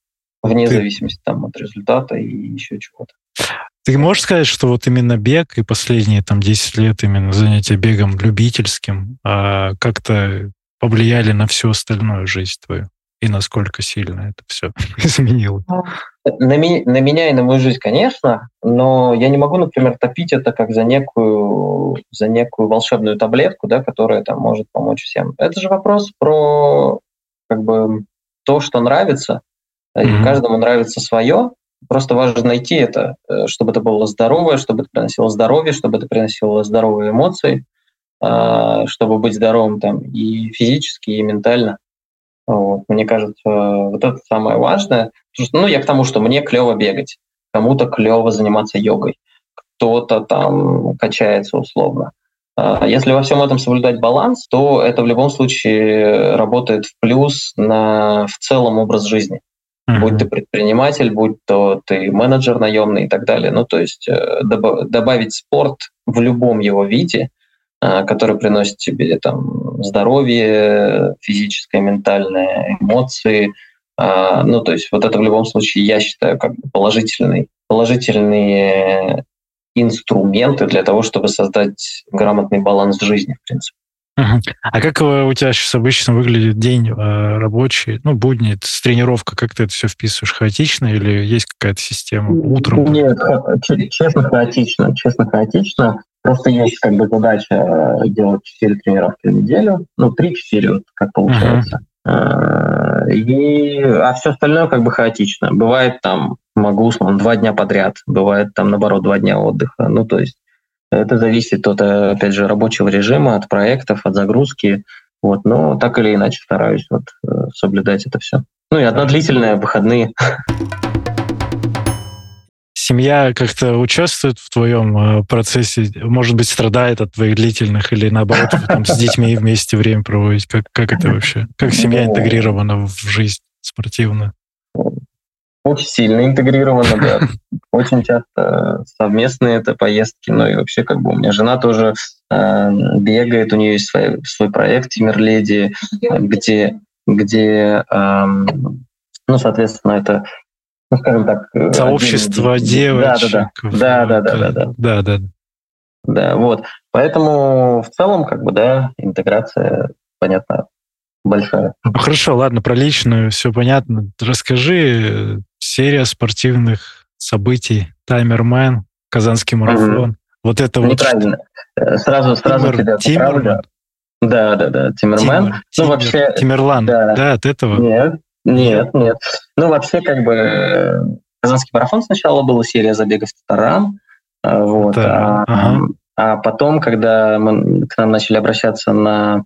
да, вне ты... зависимости там от результата и еще чего-то. Ты можешь сказать, что вот именно бег и последние там 10 лет именно занятия бегом любительским а, как-то повлияли на всю остальную жизнь твою? И насколько сильно это все изменило? Ну, на, ми, на меня и на мою жизнь, конечно, но я не могу, например, топить это как за некую, за некую волшебную таблетку, да, которая там может помочь всем. Это же вопрос про как бы то, что нравится, mm-hmm. и каждому нравится свое. Просто важно найти это, э, чтобы это было здоровое, чтобы это приносило здоровье, чтобы это приносило здоровые эмоции, а, чтобы быть здоровым там и физически, и ментально. Вот. Мне кажется, вот это самое важное. ну, я к тому, что мне клево бегать, кому-то клево заниматься йогой, кто-то там качается условно. А если во всем этом соблюдать баланс, то это в любом случае работает в плюс на в целом образ жизни. Mm-hmm. Будь ты предприниматель, будь то ты менеджер наемный и так далее. Ну, то есть э, добавить спорт в любом его виде который приносит тебе там здоровье физическое, ментальное, эмоции. А, ну, то есть вот это в любом случае я считаю как положительный, положительные инструменты для того, чтобы создать грамотный баланс в жизни, в принципе. А как у тебя сейчас обычно выглядит день э, рабочий, ну, будни, тренировка, как ты это все вписываешь? Хаотично или есть какая-то система утром? Нет, честно, хаотично, честно, хаотично. Просто есть как бы задача э, делать 4 тренировки в неделю, ну, 3-4, вот как получается. Uh-huh. И, а все остальное как бы хаотично. Бывает там, могу, условно, два дня подряд, бывает там, наоборот, два дня отдыха. Ну, то есть это зависит от, опять же, рабочего режима, от проектов, от загрузки. Вот, но так или иначе стараюсь вот, э, соблюдать это все. Ну и одна длительная, выходные. Семья как-то участвует в твоем э, процессе? Может быть, страдает от твоих длительных или наоборот, там, с детьми вместе время проводить? Как, как это вообще? Как семья ну, интегрирована в жизнь? спортивную? Очень сильно интегрировано, да. Очень часто совместные это поездки. Ну и вообще, как бы у меня жена тоже э, бегает, у нее есть свой, свой проект Тимирледи, где, где э, ну, соответственно, это ну, скажем так... Э, Сообщество один... девочек. Да, да, да. Да, да, да, да. Да, да. Да, вот. Поэтому в целом, как бы, да, интеграция, понятно, большая. Ну, хорошо, ладно, про личную все понятно. Расскажи, серия спортивных событий, Таймермен, Казанский марафон. Угу. Вот это Неправильно. вот... Неправильно. Сразу, сразу Тимер, тебя Тиммермен? Да, да, да, Тиммермен. Тиммер, ну, Тиммер, вообще... Тимерлан, да. да, от этого? Нет, нет, нет. Ну, вообще, как бы, Казанский марафон сначала была серия забегов Татаран, а, вот, да. а, ага. а потом, когда мы к нам начали обращаться на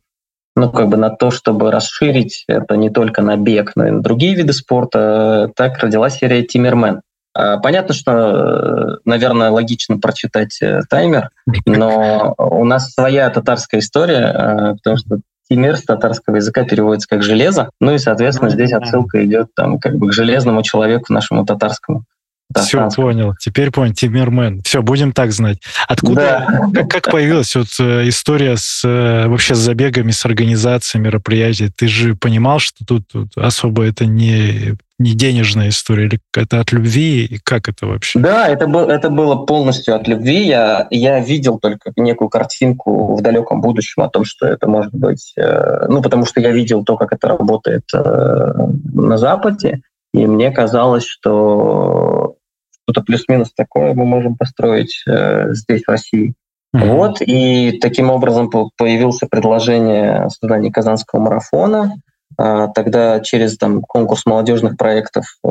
ну, как бы на то, чтобы расширить это не только на бег, но и на другие виды спорта, так родилась серия «Тиммермен». А, понятно, что, наверное, логично прочитать э, таймер, но у нас своя татарская история, потому что Тимир с татарского языка переводится как железо. Ну и, соответственно, здесь отсылка идет там как бы к железному человеку нашему татарскому. Все, понял. Теперь понял. Тимирмен. Все, будем так знать. Откуда, да. как, как появилась вот э, история с э, вообще с забегами, с организацией мероприятий? Ты же понимал, что тут, тут особо это не не денежная история, или это от любви, и как это вообще? Да, это, был, это было полностью от любви. Я, я видел только некую картинку в далеком будущем о том, что это может быть... Э, ну, потому что я видел то, как это работает э, на Западе, и мне казалось, что что-то плюс-минус такое мы можем построить э, здесь, в России. Mm-hmm. Вот, и таким образом появилось предложение создания Казанского марафона. А, тогда через там, конкурс молодежных проектов э,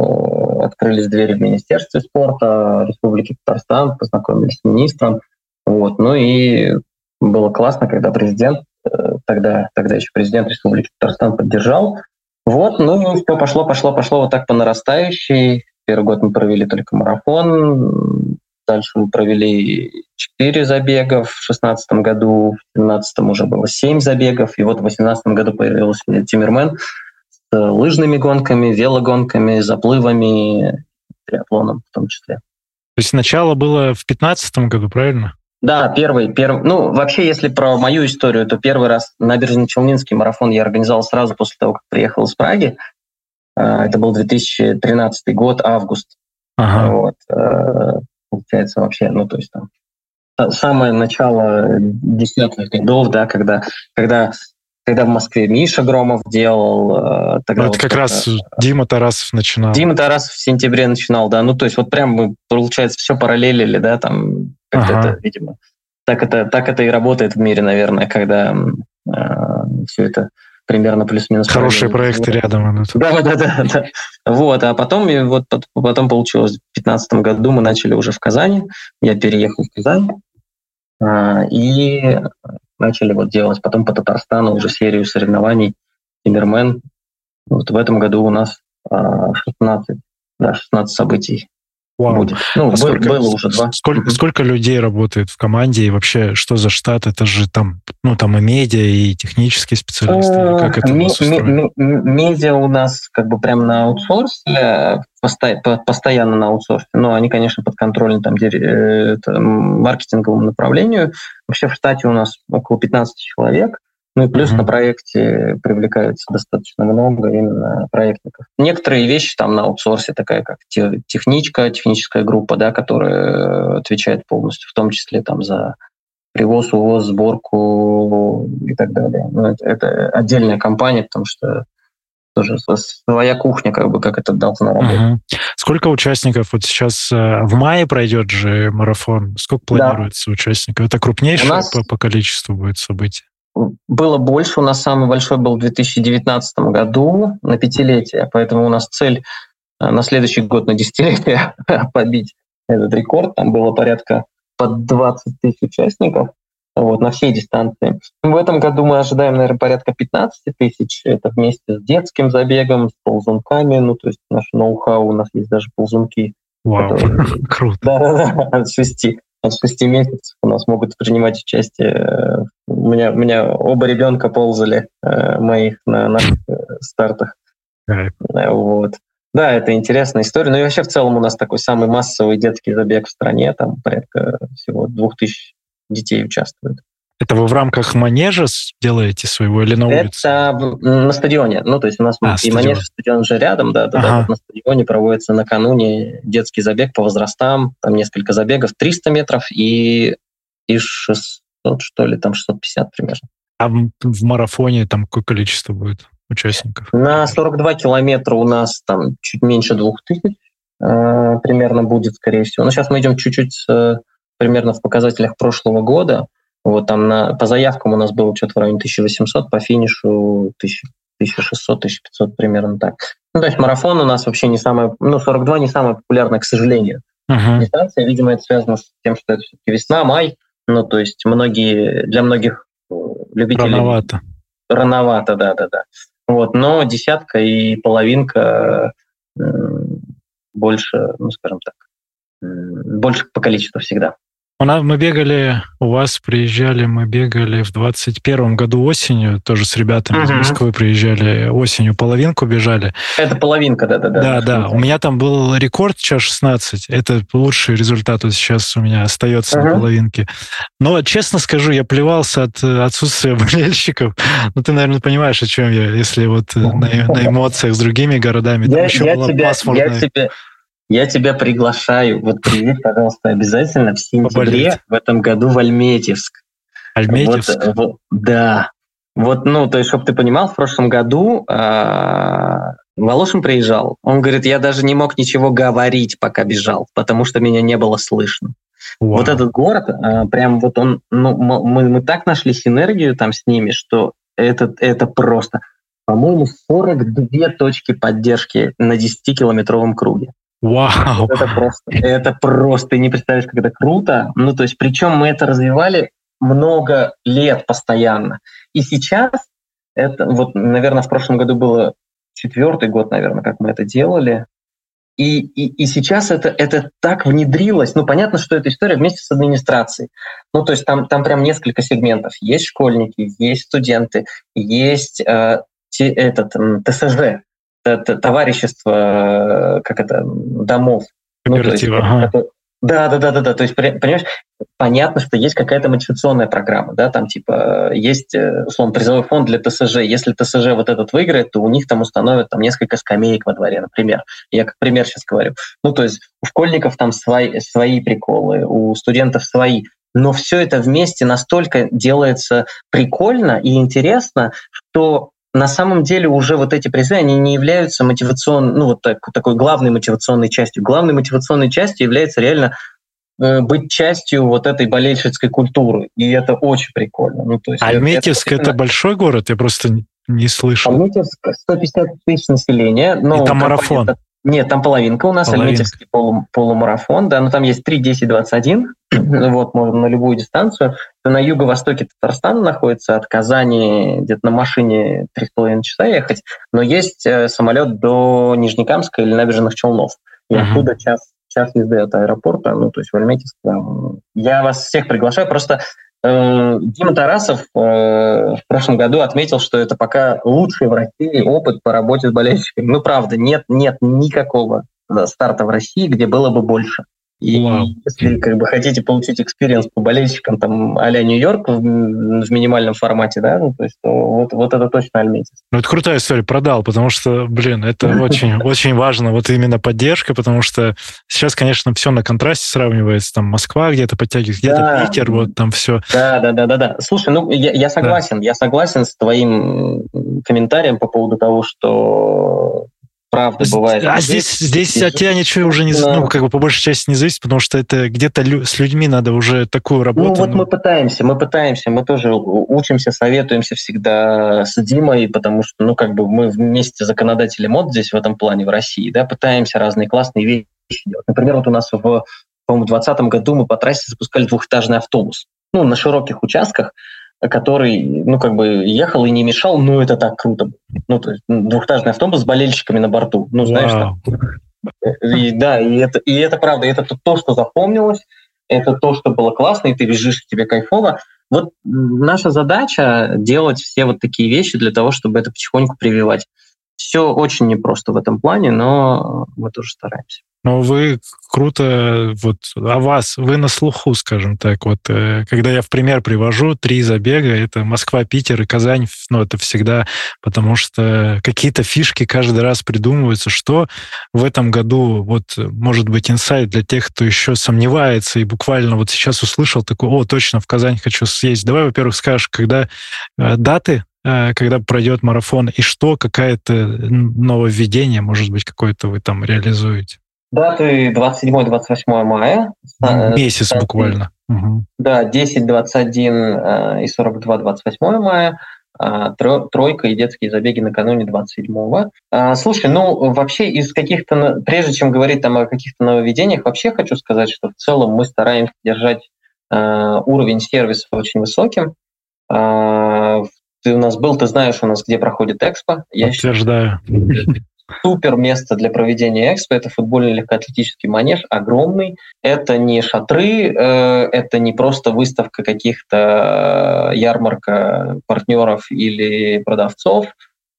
открылись двери в Министерстве спорта Республики Татарстан, познакомились с министром. Вот. Ну и было классно, когда президент, э, тогда, тогда еще президент Республики Татарстан поддержал. Вот, ну и все пошло, пошло, пошло вот так по нарастающей. Первый год мы провели только марафон, дальше мы провели 4 забега в 2016 году, в 2017 уже было 7 забегов, и вот в 2018 году появился Тимирмен с лыжными гонками, велогонками, заплывами, триатлоном в том числе. То есть начало было в 2015 году, правильно? Да, первый, первый. Ну, вообще, если про мою историю, то первый раз набережно-челнинский марафон я организовал сразу после того, как приехал из Праги. А, это был 2013 год, август. Ага. Вот, э, получается, вообще, ну, то есть там самое начало десятых годов, да, когда, когда, когда в Москве Миша Громов делал. Э, тогда ну, это вот как раз Дима Тарасов начинал. Дима Тарасов в сентябре начинал, да. Ну, то есть вот прям мы, получается, все параллелили, да, там, как-то ага. это, видимо, так это, так это и работает в мире, наверное, когда э, все это примерно плюс-минус. Хорошие проекты рядом. Да, да, да, да. Вот, а потом, и вот потом получилось, в 2015 году мы начали уже в Казани, я переехал в Казань, а, и начали вот делать потом по Татарстану уже серию соревнований Тимирмен. Вот в этом году у нас 16, а, да, 16 событий Вау. будет. Ну, а сколько, было уже два. Сколько, сколько людей работает в команде и вообще что за штат? Это же там, ну, там и медиа, и технические специалисты. Или как это ми, ми, медиа у нас как бы прямо на аутсорсе, постоянно на аутсорсе, но они, конечно, под контролем там, э, маркетинговому направлению. Вообще в штате у нас около 15 человек. Ну и плюс mm-hmm. на проекте привлекается достаточно много именно проектников. Некоторые вещи там на аутсорсе, такая как техничка, техническая группа, да, которая отвечает полностью, в том числе там за привоз, увоз, сборку и так далее. Ну, это, это отдельная компания, потому что тоже своя кухня, как бы, как это должно работать. Угу. Сколько участников? Вот сейчас э, в мае пройдет же марафон. Сколько планируется да. участников? Это крупнейшее нас... по, по количеству будет событие? Было больше. У нас самый большой был в 2019 году на пятилетие, поэтому у нас цель э, на следующий год на десятилетие побить этот рекорд. Там было порядка под 20 тысяч участников вот, на всей дистанции. В этом году мы ожидаем, наверное, порядка 15 тысяч. Это вместе с детским забегом, с ползунками. Ну, то есть наш ноу-хау, у нас есть даже ползунки. Вау, круто. Да, да, да, от шести от шести месяцев у нас могут принимать участие. У меня, у меня оба ребенка ползали э, моих на наших э, стартах. Вот. Да, это интересная история. Ну и вообще в целом у нас такой самый массовый детский забег в стране. Там порядка всего двух тысяч детей участвует. Это вы в рамках манежа делаете своего или на улице? Это на стадионе. Ну, то есть у нас а, и стадион. манеж, стадион же рядом, да, да, ага. да. Вот на стадионе проводится накануне детский забег по возрастам, там несколько забегов, 300 метров и, и 600, что ли, там 650 примерно. А в марафоне там какое количество будет участников? На 42 километра у нас там чуть меньше 2000 э, примерно будет, скорее всего. Но сейчас мы идем чуть-чуть э, примерно в показателях прошлого года. Вот там на, по заявкам у нас было что-то в районе 1800, по финишу 1600, 1500 примерно так. Ну, то есть марафон у нас вообще не самое, ну, 42 не самое популярное, к сожалению. Uh-huh. Дистанция, видимо, это связано с тем, что это все-таки весна, май. Ну, то есть многие, для многих э, любителей... Рановато. Рановато, да-да-да. Вот, но десятка и половинка больше, ну, скажем так, больше по количеству всегда. Мы бегали, у вас приезжали, мы бегали в 21 году осенью, тоже с ребятами uh-huh. из Москвы приезжали осенью, половинку бежали. Это половинка, да-да-да. Да, да. У меня там был рекорд час 16. Это лучший результат вот сейчас у меня остается uh-huh. на половинке. Но, честно скажу, я плевался от отсутствия болельщиков. Ну, ты, наверное, понимаешь, о чем я, если вот uh-huh. на, на эмоциях с другими городами. Я, там еще я, была тебя, я, тебе, я тебя приглашаю. Вот приедь, пожалуйста, обязательно в сентябре Поболеть. в этом году в Альметьевск. Альметьевск? Вот, вот, да. Вот, ну, то есть, чтобы ты понимал, в прошлом году э, Волошин приезжал. Он говорит, я даже не мог ничего говорить, пока бежал, потому что меня не было слышно. Вау. Вот этот город, э, прям вот он, ну, мы, мы так нашли синергию там с ними, что это, это просто, по-моему, 42 точки поддержки на 10-километровом круге. Вау! Это просто, это просто, ты не представляешь, как это круто. Ну, то есть, причем мы это развивали много лет постоянно. И сейчас, это вот, наверное, в прошлом году было четвертый год, наверное, как мы это делали. И, и, и сейчас это, это так внедрилось. Ну, понятно, что эта история вместе с администрацией. Ну, то есть там, там прям несколько сегментов. Есть школьники, есть студенты, есть э, те, этот, ТСЖ, товарищество, э, как это, домов. Кооператива, ну, ага. Это, да, да, да, да, да. То есть, понимаешь, понятно, что есть какая-то мотивационная программа, да, там типа есть, э, условно, призовой фонд для ТСЖ. Если ТСЖ вот этот выиграет, то у них там установят там несколько скамеек во дворе, например. Я как пример сейчас говорю. Ну, то есть у школьников там свои, свои приколы, у студентов свои. Но все это вместе настолько делается прикольно и интересно, что на самом деле уже вот эти призы, они не являются мотивационной, ну вот так, такой главной мотивационной частью. Главной мотивационной частью является реально э, быть частью вот этой болельщицкой культуры. И это очень прикольно. Ну, то есть Альметьевск это, это, это большой город? Я просто не слышал. Альметьевск 150 тысяч населения. Но это марафон. Нет, там половинка у нас, половинка. Альметьевский полу, полумарафон, да, но там есть 3, 10, 21, вот, можно на любую дистанцию. На юго-востоке Татарстана находится, от Казани где-то на машине 3,5 часа ехать, но есть э, самолет до Нижнекамска или набережных Челнов, и uh-huh. оттуда час, час езды от аэропорта, ну, то есть в Альметьевск. Я вас всех приглашаю, просто Дима Тарасов э, в прошлом году отметил, что это пока лучший в России опыт по работе с болельщиками. Ну, правда, нет, нет никакого старта в России, где было бы больше. И Вау. если как бы хотите получить experience по болельщикам там а-ля Нью-Йорк в, в минимальном формате, да, ну, то есть то вот, вот это точно Альметьевск. Ну, это крутая история, продал, потому что, блин, это очень, очень важно, вот именно поддержка, потому что сейчас, конечно, все на контрасте сравнивается, там Москва где-то подтягивается, где-то Питер, вот там все. Да, да, да, да, да. Слушай, ну, я, я согласен, я согласен с твоим комментарием по поводу того, что правда бывает. А здесь, здесь от тебя ничего уже не, ну, как бы по большей части не зависит, потому что это где-то лю- с людьми надо уже такую работу. Ну, вот ну... мы пытаемся, мы пытаемся, мы тоже учимся, советуемся всегда с Димой, потому что, ну, как бы мы вместе законодатели мод здесь в этом плане в России, да, пытаемся разные классные вещи делать. Например, вот у нас в, по-моему, в 2020 году мы по трассе запускали двухэтажный автобус. Ну, на широких участках, который, ну, как бы ехал и не мешал, ну, это так круто. Ну, то есть двухэтажный автобус с болельщиками на борту. Ну, знаешь, там. И, да, и это, и это правда, это то, что запомнилось, это то, что было классно, и ты бежишь, тебе кайфово. Вот наша задача делать все вот такие вещи для того, чтобы это потихоньку прививать. все очень непросто в этом плане, но мы тоже стараемся. Но вы круто, вот, а вас, вы на слуху, скажем так, вот, э, когда я в пример привожу три забега, это Москва, Питер и Казань, ну, это всегда, потому что какие-то фишки каждый раз придумываются, что в этом году, вот, может быть, инсайт для тех, кто еще сомневается и буквально вот сейчас услышал такой, о, точно, в Казань хочу съездить. Давай, во-первых, скажешь, когда э, даты, э, когда пройдет марафон, и что, какое-то нововведение, может быть, какое-то вы там реализуете? Даты 27-28 мая. Месяц буквально. Да, 10, 21 э, и 42, 28 мая. А, тройка и детские забеги накануне 27-го. А, слушай, ну вообще из каких-то, прежде чем говорить там о каких-то нововведениях, вообще хочу сказать, что в целом мы стараемся держать э, уровень сервиса очень высоким. А, ты у нас был, ты знаешь у нас, где проходит экспо. Я Подтверждаю. Считаю, супер место для проведения экспо. Это футбольный легкоатлетический манеж, огромный. Это не шатры, э, это не просто выставка каких-то э, ярмарка партнеров или продавцов.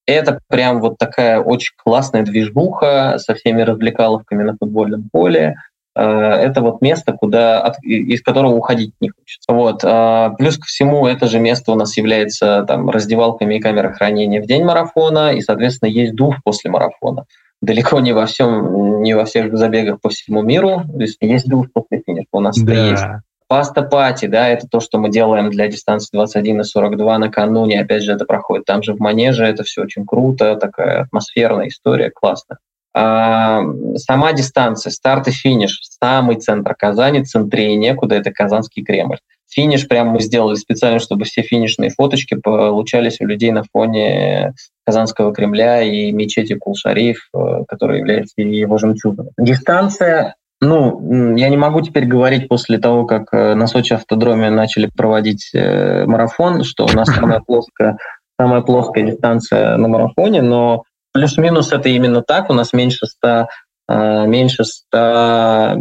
Это прям вот такая очень классная движбуха со всеми развлекаловками на футбольном поле. Э, это вот место, куда, из которого уходить не хочется. Вот. А, плюс ко всему, это же место у нас является там, раздевалками и камерой хранения в день марафона, и, соответственно, есть душ после марафона. Далеко не во всем, не во всех забегах по всему миру. То есть есть душ после финиша. У нас да. есть Паста пати, да, это то, что мы делаем для дистанции 21 и 42 накануне, опять же, это проходит там же в манеже, это все очень круто, такая атмосферная история, классно. Сама дистанция, старт и финиш, самый центр Казани, центре некуда, это Казанский Кремль. Финиш прям мы сделали специально, чтобы все финишные фоточки получались у людей на фоне Казанского Кремля и мечети Кулшариф, э, который является его жемчугом. Дистанция ну, я не могу теперь говорить после того, как э, на Сочи автодроме начали проводить э, марафон, что у нас самая плоская, самая плоская дистанция на марафоне, но Плюс-минус это именно так. У нас меньше 100, э, меньше 100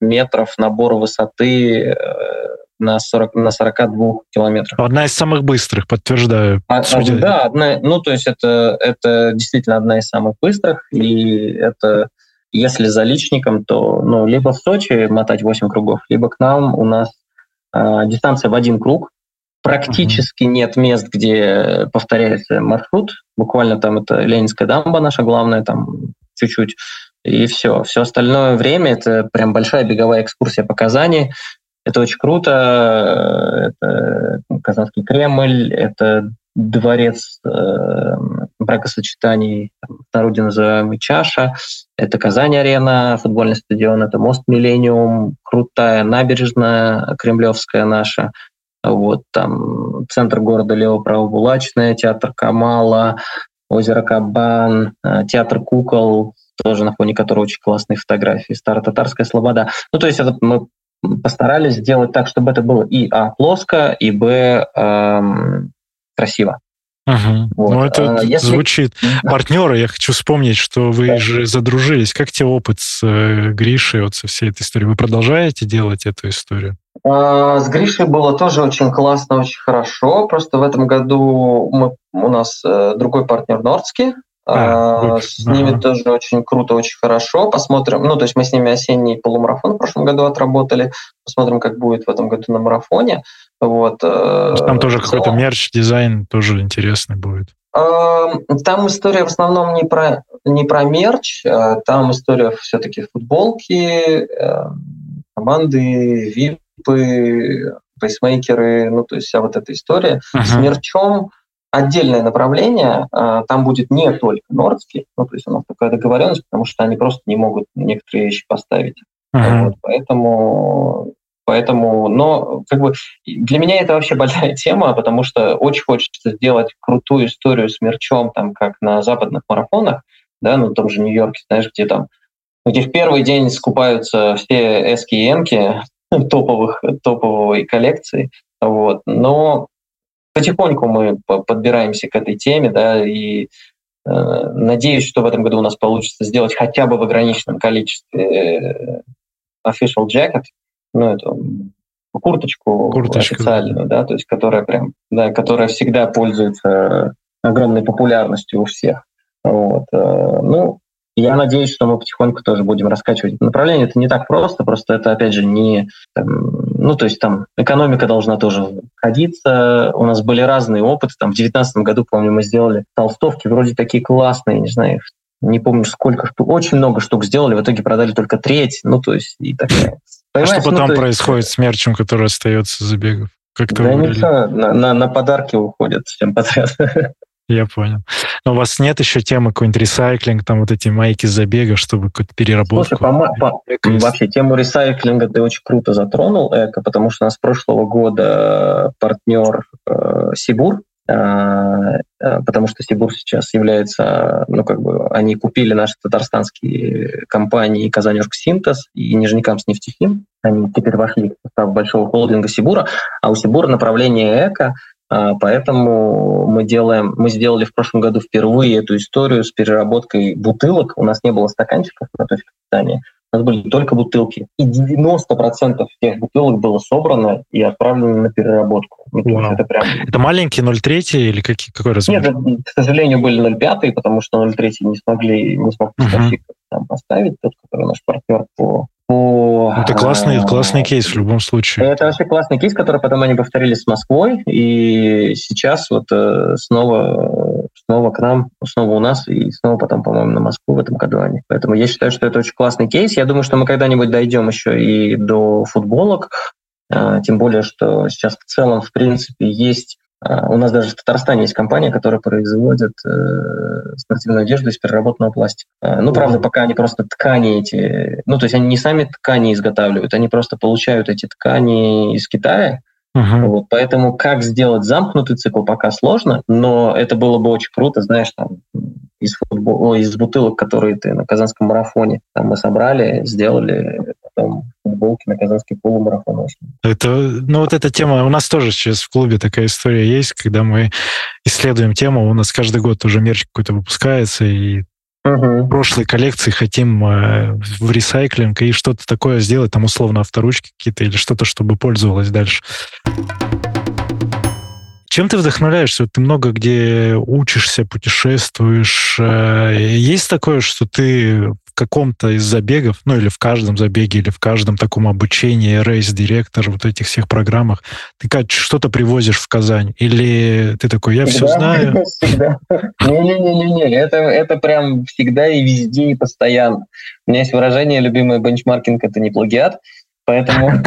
метров набора высоты э, на, 40, на 42 километрах. Одна из самых быстрых, подтверждаю. А, а, да, одна, ну то есть это, это действительно одна из самых быстрых, и это если за личником, то ну, либо в Сочи мотать 8 кругов, либо к нам у нас э, дистанция в один круг, Практически mm-hmm. нет мест, где повторяется маршрут. Буквально там это Ленинская дамба наша главная, там чуть-чуть. И все. Все остальное время это прям большая беговая экскурсия по Казани. Это очень круто. Это Казанский Кремль, это дворец э, бракосочетаний, народе называемый Чаша, это Казань-арена, футбольный стадион, это мост Миллениум, крутая набережная кремлевская наша, вот там центр города Лево-Правобулачная, театр Камала, озеро Кабан, э, театр кукол, тоже на фоне которого очень классные фотографии, Старо-Татарская Слобода. Ну, то есть это мы постарались сделать так, чтобы это было и а плоско, и б эм, красиво. Угу. Вот. Ну, это а, если... звучит. Партнеры, я хочу вспомнить, что вы да. же задружились. Как тебе опыт с э, Гришей, вот со всей этой историей? Вы продолжаете делать эту историю? А, с Гришей было тоже очень классно, очень хорошо. Просто в этом году мы, у нас э, другой партнер Нордский. А, а, с ними ага. тоже очень круто, очень хорошо. Посмотрим. Ну, то есть мы с ними осенний полумарафон в прошлом году отработали. Посмотрим, как будет в этом году на марафоне. Вот. Э, там тоже какой-то мерч, дизайн тоже интересный будет. Там история в основном не про, не про мерч, там история все-таки футболки, команды, VIP, клипы, пейсмейкеры, ну, то есть вся вот эта история. Uh-huh. С мерчом отдельное направление, а, там будет не только Нордский, ну, то есть у нас такая договоренность, потому что они просто не могут некоторые вещи поставить. Uh-huh. Вот, поэтому, поэтому, но как бы для меня это вообще большая тема, потому что очень хочется сделать крутую историю с мерчом, там, как на западных марафонах, да, ну, в том же Нью-Йорке, знаешь, где там где в первый день скупаются все эски и эмки, топовых, топовой коллекции. Вот. Но потихоньку мы подбираемся к этой теме, да, и э, надеюсь, что в этом году у нас получится сделать хотя бы в ограниченном количестве э, official jacket, ну, это курточку Курточка. официальную, да, то есть которая прям, да, которая всегда пользуется огромной популярностью у всех. Вот. Ну, я надеюсь, что мы потихоньку тоже будем раскачивать это направление. Это не так просто, просто это, опять же, не... Там, ну, то есть там экономика должна тоже ходиться. У нас были разные опыты. Там в 2019 году, помню, мы сделали толстовки вроде такие классные, не знаю, не помню сколько штук, очень много штук сделали, в итоге продали только треть, ну, то есть и такая. А что потом ну, происходит есть... с мерчем, который остается за бегов? Как-то да ничего, на, на, на подарки уходят всем подряд. Я понял. Но у вас нет еще темы какой-нибудь ресайклинг, там вот эти майки забега, чтобы какую-то переработку? Слушай, по, по, вообще тему ресайклинга ты очень круто затронул, Эко, потому что у нас с прошлого года партнер э, Сибур, э, э, потому что Сибур сейчас является, ну как бы, они купили наши татарстанские компании Казанежк Синтез и Нижнекамск нефтехим, они теперь вошли в состав большого холдинга Сибура, а у Сибура направление эко — а, поэтому мы делаем, мы сделали в прошлом году впервые эту историю с переработкой бутылок. У нас не было стаканчиков на точке питания, у нас были только бутылки. И 90% тех бутылок было собрано и отправлено на переработку. Wow. Это, прям... это маленькие 0,3 или какие, какой размер? Нет, к сожалению, были 0,5, потому что 0,3 не смогли, не смог uh-huh. там поставить, тот, который наш партнер по по... Это классный, классный кейс в любом случае. Это вообще классный кейс, который потом они повторили с Москвой, и сейчас вот э, снова, снова к нам, снова у нас, и снова потом, по-моему, на Москву в этом году они. Поэтому я считаю, что это очень классный кейс. Я думаю, что мы когда-нибудь дойдем еще и до футболок, а, тем более, что сейчас в целом, в принципе, есть у нас даже в Татарстане есть компания, которая производит э, спортивную одежду из переработанного пластика. Э, ну, правда, пока они просто ткани эти... Ну, то есть они не сами ткани изготавливают, они просто получают эти ткани из Китая. Uh-huh. Вот, поэтому как сделать замкнутый цикл пока сложно, но это было бы очень круто, знаешь, там из, футбол, из бутылок, которые ты на Казанском марафоне там мы собрали, сделали потом футболки на казанский полумарафон. Это, ну вот эта тема, у нас тоже сейчас в клубе такая история есть, когда мы исследуем тему, у нас каждый год уже мерч какой-то выпускается, и Угу. прошлой коллекции хотим э, в ресайклинг и что-то такое сделать, там условно авторучки какие-то или что-то, чтобы пользовалось дальше. Чем ты вдохновляешься? Ты много где учишься, путешествуешь. Э, есть такое, что ты каком-то из забегов, ну или в каждом забеге, или в каждом таком обучении, рейс-директор, вот этих всех программах, ты как что-то привозишь в Казань? Или ты такой, я всегда, все знаю? Всегда. Не-не-не, это, это прям всегда и везде, и постоянно. У меня есть выражение любимое бенчмаркинг — это не плагиат. Поэтому...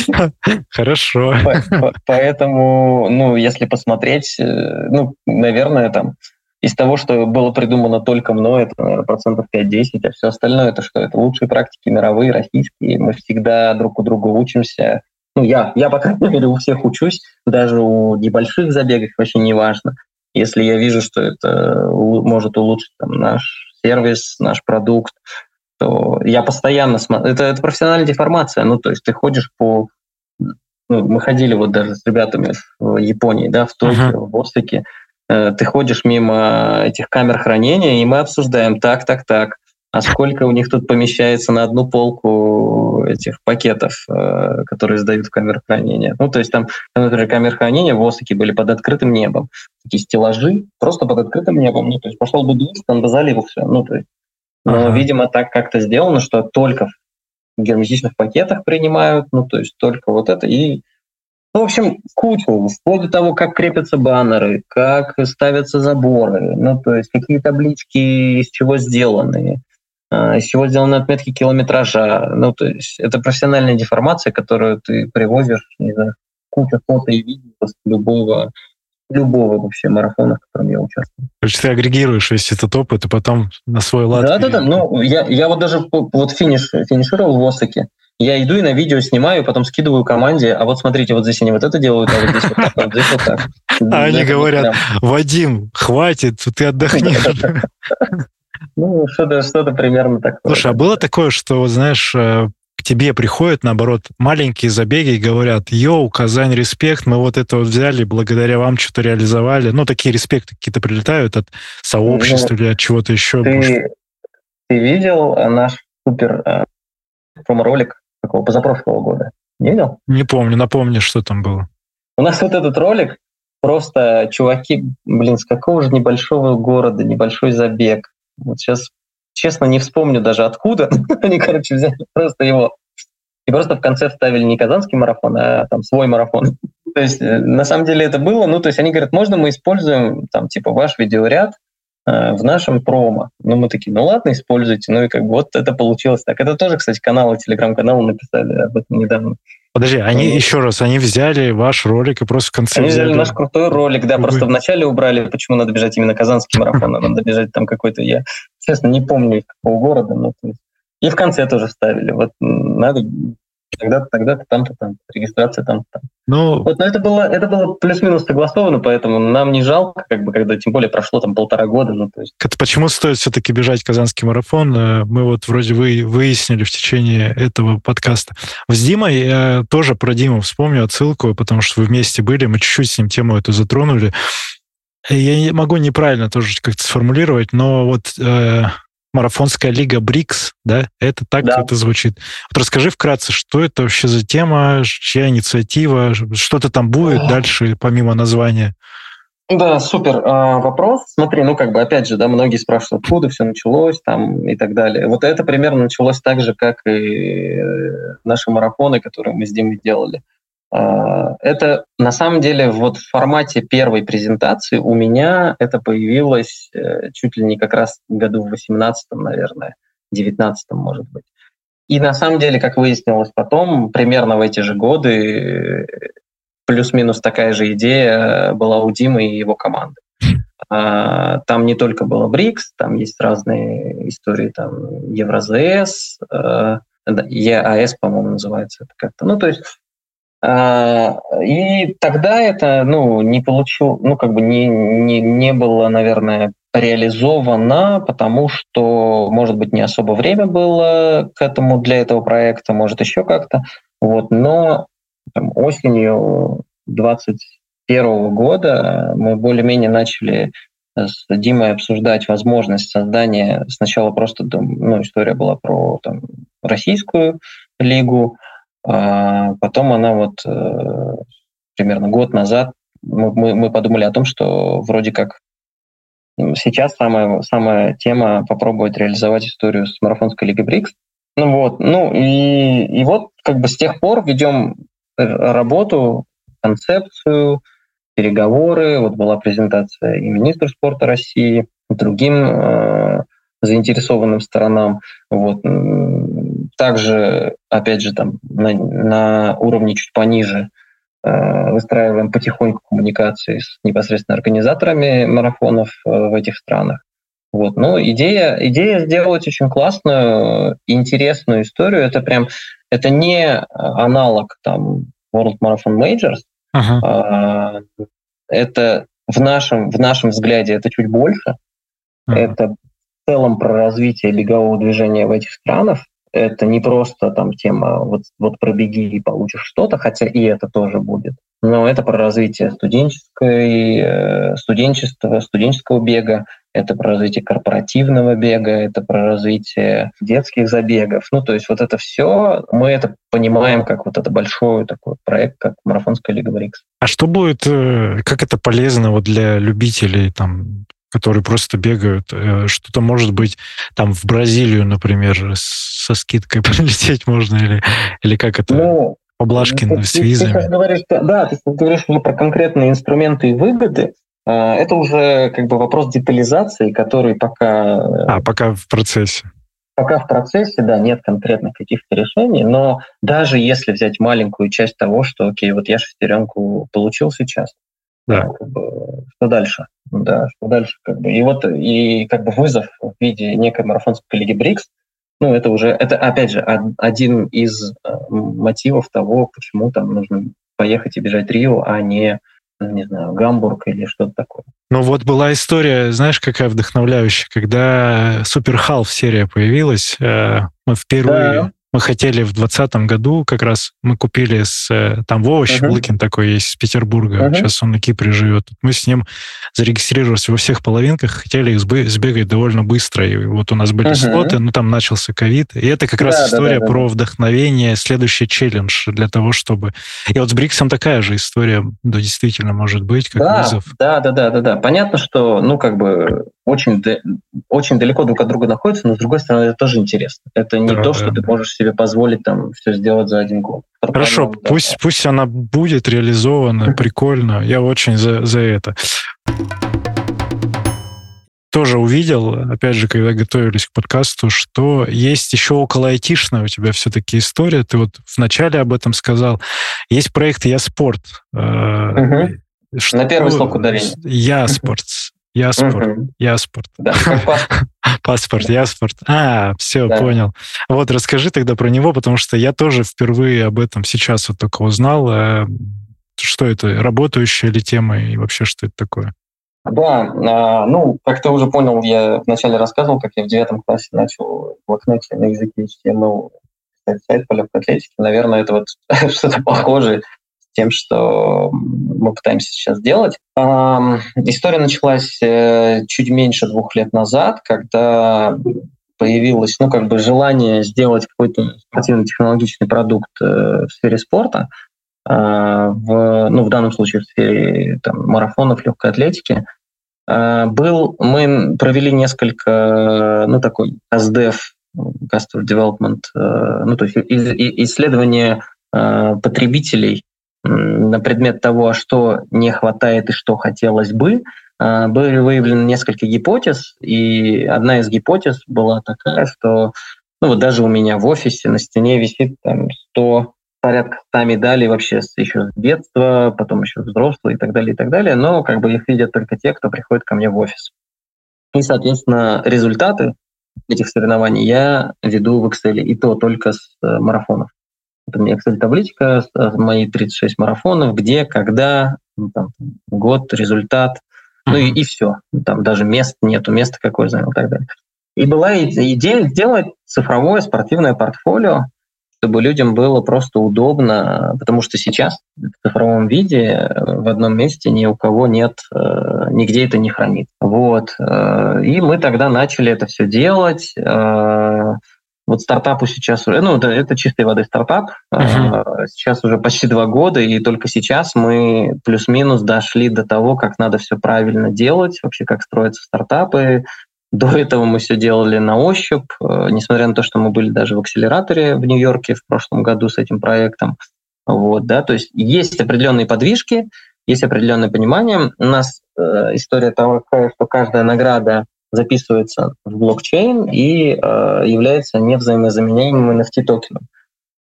Хорошо. Поэтому, ну, если посмотреть, э, ну, наверное, там, из того, что было придумано только мной, это, наверное, процентов 5-10, а все остальное это что? Это лучшие практики мировые, российские. Мы всегда друг у друга учимся. Ну, я, я, по крайней мере, у всех учусь, даже у небольших забегов вообще не важно. Если я вижу, что это может улучшить там, наш сервис, наш продукт, то я постоянно смотрю. Это, это профессиональная деформация. Ну, то есть ты ходишь по... Ну, мы ходили вот даже с ребятами в Японии, да, в Токио, uh-huh. в Остоке. Э, ты ходишь мимо этих камер хранения, и мы обсуждаем так, так, так. А сколько у них тут помещается на одну полку этих пакетов, э, которые сдают в камеры хранения? Ну, то есть там, например, камеры хранения в Осаке были под открытым небом. Такие стеллажи просто под открытым небом. Ну, то есть пошел бы дождь, там бы залил все. Ну, то есть но, ага. видимо, так как-то сделано, что только в герметичных пакетах принимают, ну, то есть только вот это. И, ну, в общем, кучу, вплоть до того, как крепятся баннеры, как ставятся заборы, ну, то есть какие таблички из чего сделаны, а, из чего сделаны отметки километража. Ну, то есть это профессиональная деформация, которую ты привозишь, не знаю, кучу фото и видео с любого любого вообще марафона, в котором я участвую. Короче, ты агрегируешь весь этот опыт и потом на свой лад... Да-да-да, ну, я, я вот даже вот финиш, финишировал в Осаке, я иду и на видео снимаю, потом скидываю команде, а вот смотрите, вот здесь они вот это делают, а вот здесь вот так, а вот здесь вот так. А они говорят, Вадим, хватит, ты отдохнешь. Ну, что-то что примерно такое. Слушай, а было такое, что, знаешь, э, к тебе приходят, наоборот, маленькие забеги и говорят, йоу, Казань, респект, мы вот это вот взяли, благодаря вам что-то реализовали. Ну, такие респекты какие-то прилетают от сообщества ну, или от чего-то еще. Ты, ты видел наш супер э, промо-ролик такого позапрошлого года? Не видел? Не помню, напомни, что там было. У нас вот этот ролик, просто чуваки, блин, с какого же небольшого города, небольшой забег. Вот сейчас, честно, не вспомню даже откуда. Они, короче, взяли просто его и просто в конце вставили не казанский марафон, а там свой марафон. то есть, э, на самом деле это было, ну, то есть они говорят, можно мы используем там, типа, ваш видеоряд в нашем промо. Ну, мы такие, ну ладно, используйте. Ну и как бы вот это получилось так. Это тоже, кстати, каналы, телеграм-каналы написали об этом недавно. Подожди, они вот. еще раз, они взяли ваш ролик и просто в конце Они взяли, взяли наш крутой ролик, да, Вы... просто вначале убрали, почему надо бежать именно казанский марафон, а надо бежать там какой-то, я, честно, не помню из какого города, но и в конце тоже ставили. Вот надо тогда-то, тогда-то, там-то, там, регистрация там-то, там. Ну, вот, но это было, это было плюс-минус согласовано, поэтому нам не жалко, как бы, когда тем более прошло там полтора года. Ну, то есть. Это почему стоит все-таки бежать казанский марафон? Э, мы вот вроде вы выяснили в течение этого подкаста. С Димой я тоже про Диму вспомню отсылку, потому что вы вместе были, мы чуть-чуть с ним тему эту затронули. Я не могу неправильно тоже как-то сформулировать, но вот э, марафонская лига БРИКС, да? Это так да. это звучит. Вот расскажи вкратце, что это вообще за тема, чья инициатива, что-то там будет дальше, помимо названия? Да, супер а, вопрос. Смотри, ну как бы опять же, да, многие спрашивают, откуда все началось там и так далее. Вот это примерно началось так же, как и э, наши марафоны, которые мы с Димой делали. А, это на самом деле вот в формате первой презентации у меня это появилось э, чуть ли не как раз году в 18 наверное, 19 может быть. И на самом деле, как выяснилось потом, примерно в эти же годы плюс-минус такая же идея была у Димы и его команды. А, там не только было БРИКС, там есть разные истории, там Евразес, э, ЕАС, по-моему, называется это как-то. Ну, то есть и тогда это ну, не получил, ну, как бы не, не, не было, наверное, реализовано, потому что, может быть, не особо время было к этому для этого проекта, может, еще как-то. Вот. Но там, осенью 2021 года мы более-менее начали с Димой обсуждать возможность создания сначала просто ну, история была про там, российскую лигу, а потом она вот э, примерно год назад мы, мы подумали о том, что вроде как сейчас самая, самая тема попробовать реализовать историю с марафонской лигой БРИКС. Ну вот, ну и, и вот как бы с тех пор ведем работу, концепцию, переговоры. Вот была презентация и министра спорта России, другим э, заинтересованным сторонам. Вот. Также, опять же, там на, на уровне чуть пониже э, выстраиваем потихоньку коммуникации с непосредственно организаторами марафонов э, в этих странах. Вот. Ну, идея, идея сделать очень классную, интересную историю. Это прям, это не аналог там World Marathon Majors. Uh-huh. Это в нашем, в нашем взгляде это чуть больше. Uh-huh. Это целом про развитие бегового движения в этих странах. Это не просто там тема вот, вот пробеги и получишь что-то, хотя и это тоже будет. Но это про развитие студенческой, э, студенчества, студенческого бега, это про развитие корпоративного бега, это про развитие детских забегов. Ну, то есть вот это все, мы это понимаем как вот это большой такой проект, как Марафонская лига Брикс. А что будет, э, как это полезно вот для любителей там которые просто бегают. Э, что-то может быть там в Бразилию, например, со скидкой прилететь можно или, или как это? Ну, Поблажки ты, с визами. Ты, ты говоришь, да, ты говоришь уже про конкретные инструменты и выгоды. А, это уже как бы вопрос детализации, который пока... Э, а, пока в процессе. Пока в процессе, да, нет конкретных каких-то решений, но даже если взять маленькую часть того, что, окей, вот я шестеренку получил сейчас, да. Как бы, что дальше? Да, что дальше? Как бы. И вот и как бы вызов в виде некой марафонской лиги БРИКС, ну, это уже, это, опять же, один из э, мотивов того, почему там нужно поехать и бежать Рио, а не, не знаю, Гамбург или что-то такое. Ну вот была история, знаешь, какая вдохновляющая, когда Супер Халф серия появилась, э, мы впервые, да. Мы хотели в 2020 году как раз, мы купили с... Э, там Щеблыкин uh-huh. такой есть из Петербурга, uh-huh. сейчас он на Кипре живет. Мы с ним зарегистрировались во всех половинках, хотели их сбегать довольно быстро. И вот у нас были uh-huh. слоты, но там начался ковид. И это как да, раз история да, да, про да. вдохновение, следующий челлендж для того, чтобы... И вот с Бриксом такая же история, да, действительно, может быть, как да, вызов. Да, да, да, да, да. Понятно, что, ну, как бы очень, очень далеко друг от друга находятся, но с другой стороны, это тоже интересно. Это не да, то, что да. ты можешь себе позволить там все сделать за один год. Хорошо, да, пусть, да. пусть она будет реализована, прикольно. Я очень за, за это. Тоже увидел, опять же, когда готовились к подкасту, что есть еще около айтишная у тебя все-таки история. Ты вот вначале об этом сказал. Есть проект «Я спорт». Угу. Что На первый слог ударения. «Я спорт». Я спорт. Я спорт. Да, паспорт. Я спорт. А, все, да. понял. Вот расскажи тогда про него, потому что я тоже впервые об этом сейчас вот только узнал. Э, что это, работающая ли тема и вообще что это такое? Да, а, ну, как ты уже понял, я вначале рассказывал, как я в девятом классе начал в блокноте на языке HTML сайт по легкой атлетике. Наверное, это вот что-то похожее тем, что мы пытаемся сейчас делать. История началась э, чуть меньше двух лет назад, когда появилось ну, как бы желание сделать какой-то спортивно-технологичный продукт э, в сфере спорта, а, в, ну, в данном случае в сфере там, марафонов, легкой атлетики. Был, мы провели несколько, ну, такой CastDev, Customer Development, э, ну, то есть исследование потребителей на предмет того, что не хватает и что хотелось бы, а, были выявлены несколько гипотез, и одна из гипотез была такая, что ну вот даже у меня в офисе на стене висит там 100 порядка 100 медалей вообще еще с детства, потом еще взрослые и так далее, и так далее, но как бы их видят только те, кто приходит ко мне в офис. И, соответственно, результаты этих соревнований я веду в Excel, и то только с э, марафонов. У меня, кстати, табличка, мои 36 марафонов, где, когда, ну, там, год, результат, ну и, и все. Там даже мест нету, места какое занял и так далее. И была идея сделать цифровое спортивное портфолио, чтобы людям было просто удобно, потому что сейчас в цифровом виде в одном месте ни у кого нет, э, нигде это не хранит. Вот. Э, и мы тогда начали это все делать. Вот стартапу сейчас, ну, это, это чистой воды стартап. Uh-huh. Сейчас уже почти два года, и только сейчас мы плюс-минус дошли до того, как надо все правильно делать, вообще как строятся стартапы. До этого мы все делали на ощупь, э, несмотря на то, что мы были даже в акселераторе в Нью-Йорке в прошлом году с этим проектом. Вот, да, то есть есть определенные подвижки, есть определенное понимание. У нас э, история такая, что каждая награда записывается в блокчейн и э, является невзаимозаменяемым NFT-токеном,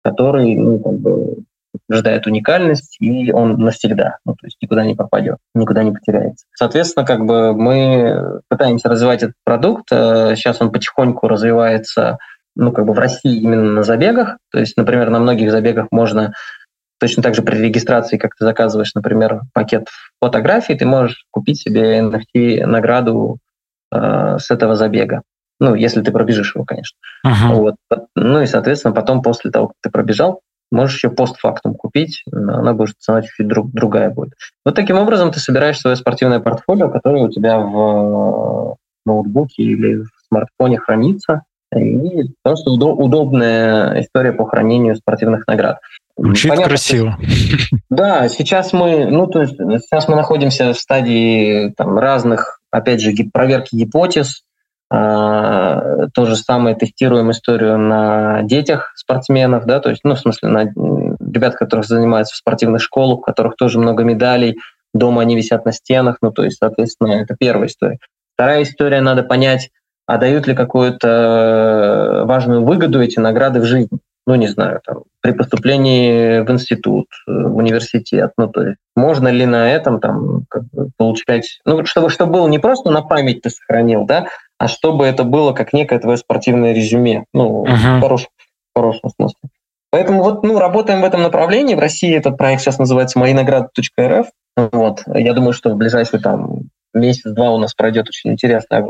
который ну, как бы, рождает уникальность, и он навсегда, ну, то есть никуда не пропадет, никуда не потеряется. Соответственно, как бы мы пытаемся развивать этот продукт. Э, сейчас он потихоньку развивается ну, как бы в России именно на забегах. То есть, например, на многих забегах можно точно так же при регистрации, как ты заказываешь, например, пакет фотографий, ты можешь купить себе NFT награду э, с этого забега. Ну, если ты пробежишь его, конечно. Uh-huh. Вот. Ну и, соответственно, потом, после того, как ты пробежал, можешь еще постфактум купить, она будет цена чуть-чуть друг, другая будет. Вот таким образом ты собираешь свое спортивное портфолио, которое у тебя в ноутбуке или в смартфоне хранится, и просто удобная история по хранению спортивных наград. Звучит Понятно, красиво. Да, сейчас мы, ну, то есть сейчас мы находимся в стадии там, разных, опять же, проверки гипотез. А, то же самое тестируем историю на детях спортсменов, да, то есть, ну, в смысле, на ребят, которые занимаются в спортивных школах, у которых тоже много медалей, дома они висят на стенах, ну, то есть, соответственно, это первая история. Вторая история, надо понять, а дают ли какую-то важную выгоду эти награды в жизни ну, не знаю, там, при поступлении в институт, э, в университет, ну, то есть можно ли на этом там как бы, получать, ну, чтобы, чтобы было не просто на память ты сохранил, да, а чтобы это было как некое твое спортивное резюме, ну, uh-huh. в, хорошем, в хорошем смысле. Поэтому вот, ну, работаем в этом направлении. В России этот проект сейчас называется моинаграды.рф. Вот. Я думаю, что в ближайший там месяц-два у нас пройдет очень интересный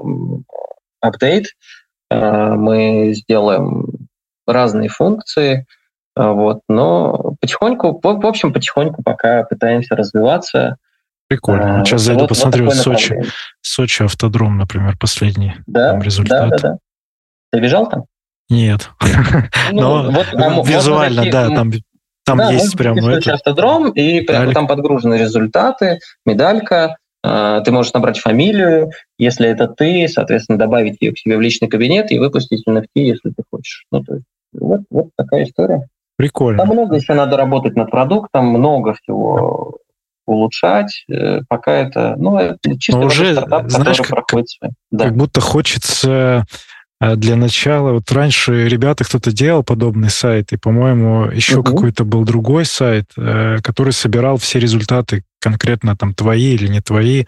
апдейт. Э, мы сделаем разные функции, вот, но потихоньку, в общем, потихоньку пока пытаемся развиваться. Прикольно. Сейчас зайду, вот, посмотрю вот Сочи. Сочи автодром, например, последний. Да, там результат. да, да, да. Ты бежал там? Нет. Ну, Но вот, а, визуально, найти, да, там, там да, есть прям... Это... автодром, и прямо там подгружены результаты, медалька, э, ты можешь набрать фамилию, если это ты, соответственно, добавить ее к себе в личный кабинет и выпустить NFT, если ты хочешь. Ну, то есть, вот, вот такая история. Прикольно. Там много еще надо работать над продуктом, много всего улучшать, э, пока это, ну, это чисто Но уже, стартап, знаешь, как, проходит да. как будто хочется для начала, вот раньше ребята кто-то делал подобный сайт, и, по-моему, еще угу. какой-то был другой сайт, э, который собирал все результаты конкретно там твои или не твои.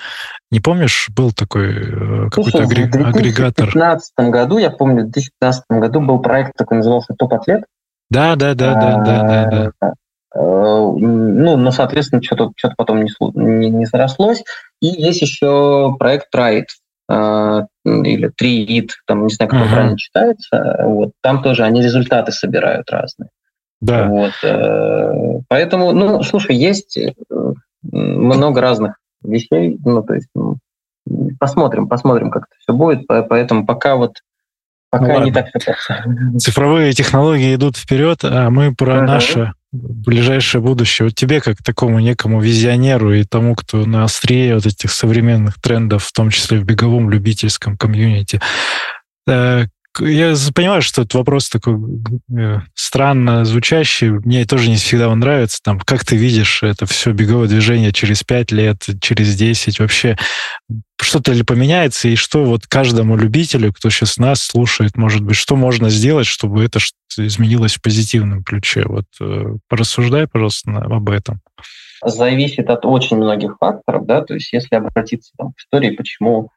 Не помнишь, был такой э, какой-то агрегатор? В 2015 году, я помню, в 2015 году был проект такой назывался «Топ-атлет». Да, да, да, да, да, да, да. Э, ну, но, соответственно, что-то что потом не, не, не срослось. И есть еще проект It, или три там, не знаю, как uh-huh. правильно читается, вот, там тоже они результаты собирают разные. Да. Вот, э, поэтому, ну, слушай, есть э, много разных вещей, ну, то есть, ну, посмотрим, посмотрим, как это все будет, поэтому пока вот Пока ну, не так Цифровые технологии идут вперед, а мы про uh-huh. наше ближайшее будущее. Вот тебе, как такому некому визионеру и тому, кто на острие вот этих современных трендов, в том числе в беговом любительском комьюнити, э, я понимаю, что этот вопрос такой э, странно звучащий. Мне тоже не всегда он нравится. Там, как ты видишь это все беговое движение через пять лет, через десять Вообще что-то ли поменяется? И что вот каждому любителю, кто сейчас нас слушает, может быть, что можно сделать, чтобы это изменилось в позитивном ключе? Вот э, порассуждай, пожалуйста, об этом. Зависит от очень многих факторов, да, то есть если обратиться там, к истории, почему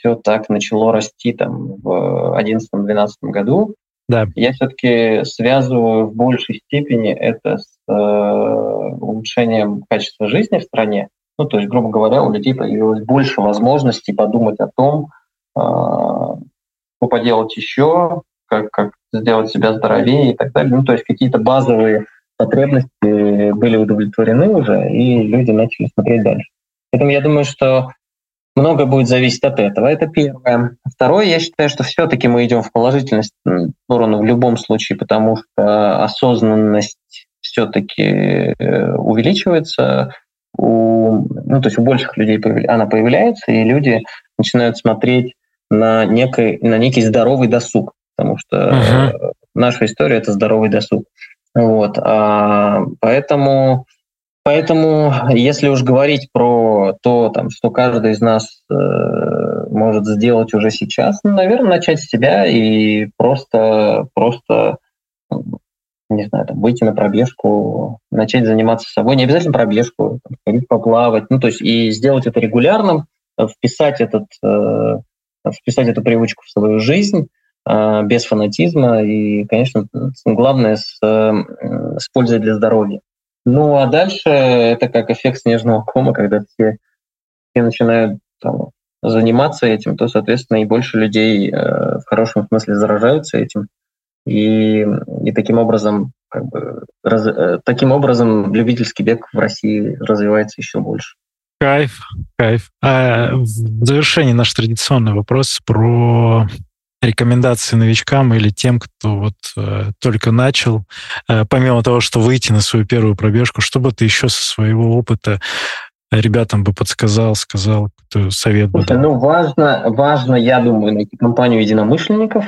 все так начало расти там в 2011-2012 году, да. я все-таки связываю в большей степени это с э, улучшением качества жизни в стране. Ну, то есть, грубо говоря, у людей появилось больше возможностей подумать о том, э, что поделать еще, как, как сделать себя здоровее и так далее. Ну, то есть какие-то базовые потребности были удовлетворены уже, и люди начали смотреть дальше. Поэтому я думаю, что много будет зависеть от этого. Это первое. Второе, я считаю, что все-таки мы идем в положительную сторону в любом случае, потому что осознанность все-таки э, увеличивается, у, ну, то есть у больших людей она появляется, и люди начинают смотреть на, некий, на некий здоровый досуг, потому что uh-huh. наша история — это здоровый досуг. Вот. А, поэтому Поэтому, если уж говорить про то, там, что каждый из нас э, может сделать уже сейчас, ну, наверное, начать с себя и просто, просто, не знаю, там, выйти на пробежку, начать заниматься собой, не обязательно пробежку, там, поплавать, ну, то есть и сделать это регулярным, вписать этот, э, вписать эту привычку в свою жизнь, э, без фанатизма и, конечно, главное с, э, с пользой для здоровья. Ну, а дальше это как эффект снежного кома, когда все, все начинают там, заниматься этим, то, соответственно, и больше людей э, в хорошем смысле заражаются этим. И, и таким образом, как бы, раз, э, таким образом любительский бег в России развивается еще больше. Кайф, кайф. А в завершении наш традиционный вопрос про рекомендации новичкам или тем, кто вот э, только начал, э, помимо того, что выйти на свою первую пробежку, что бы ты еще со своего опыта ребятам бы подсказал, сказал, кто совет бы дал? Ну, важно, важно, я думаю, найти компанию единомышленников,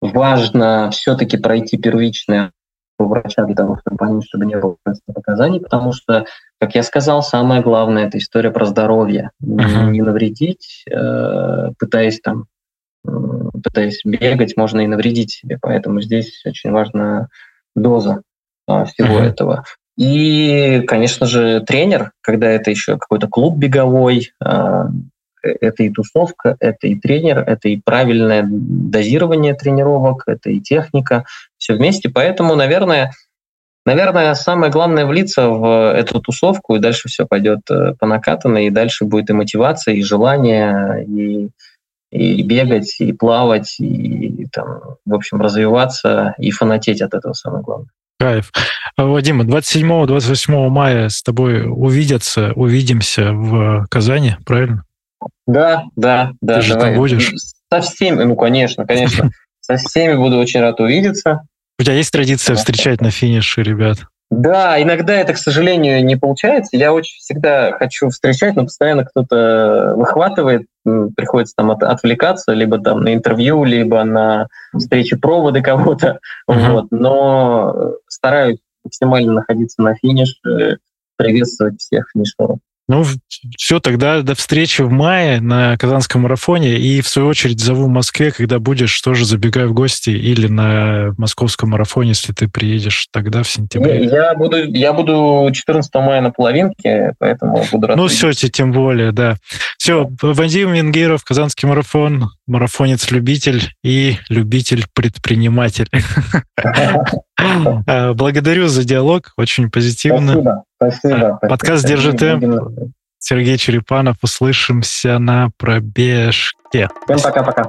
важно все-таки пройти первичное у врача для того, чтобы понять, чтобы не было показаний, потому что, как я сказал, самое главное – это история про здоровье. Uh-huh. Не навредить, э, пытаясь там пытаясь бегать, можно и навредить себе. Поэтому здесь очень важна доза а, всего uh-huh. этого. И, конечно же, тренер, когда это еще какой-то клуб беговой, а, это и тусовка, это и тренер, это и правильное дозирование тренировок, это и техника, все вместе. Поэтому, наверное, наверное, самое главное влиться в эту тусовку, и дальше все пойдет э, по накатанной, и дальше будет и мотивация, и желание, и и бегать, и плавать, и там, в общем, развиваться и фанатеть от этого самое главное. Кайф. Вадим, 27-28 мая с тобой увидятся, увидимся в Казани, правильно? Да, да, да. Ты же давай. там будешь? Со всеми, ну, конечно, конечно. Со всеми буду очень рад увидеться. У тебя есть традиция встречать на финише, ребят? Да, иногда это, к сожалению, не получается. Я очень всегда хочу встречать, но постоянно кто-то выхватывает, приходится там от, отвлекаться, либо там на интервью, либо на встречи проводы кого-то. Uh-huh. Вот. Но стараюсь максимально находиться на финише, приветствовать всех финишеров. Ну, все, тогда до встречи в мае на Казанском марафоне. И, в свою очередь, зову в Москве, когда будешь, тоже забегай в гости или на московском марафоне, если ты приедешь тогда в сентябре. Я буду, я буду 14 мая на половинке, поэтому буду рад. Ну, все, тем более, да. Все, Вадим Венгеров, Казанский марафон, марафонец-любитель и любитель-предприниматель. Э, благодарю за диалог, очень позитивно. Спасибо, спасибо. Подкаст «Держи темп». Сергей Черепанов. Услышимся на пробежке. Всем пока-пока.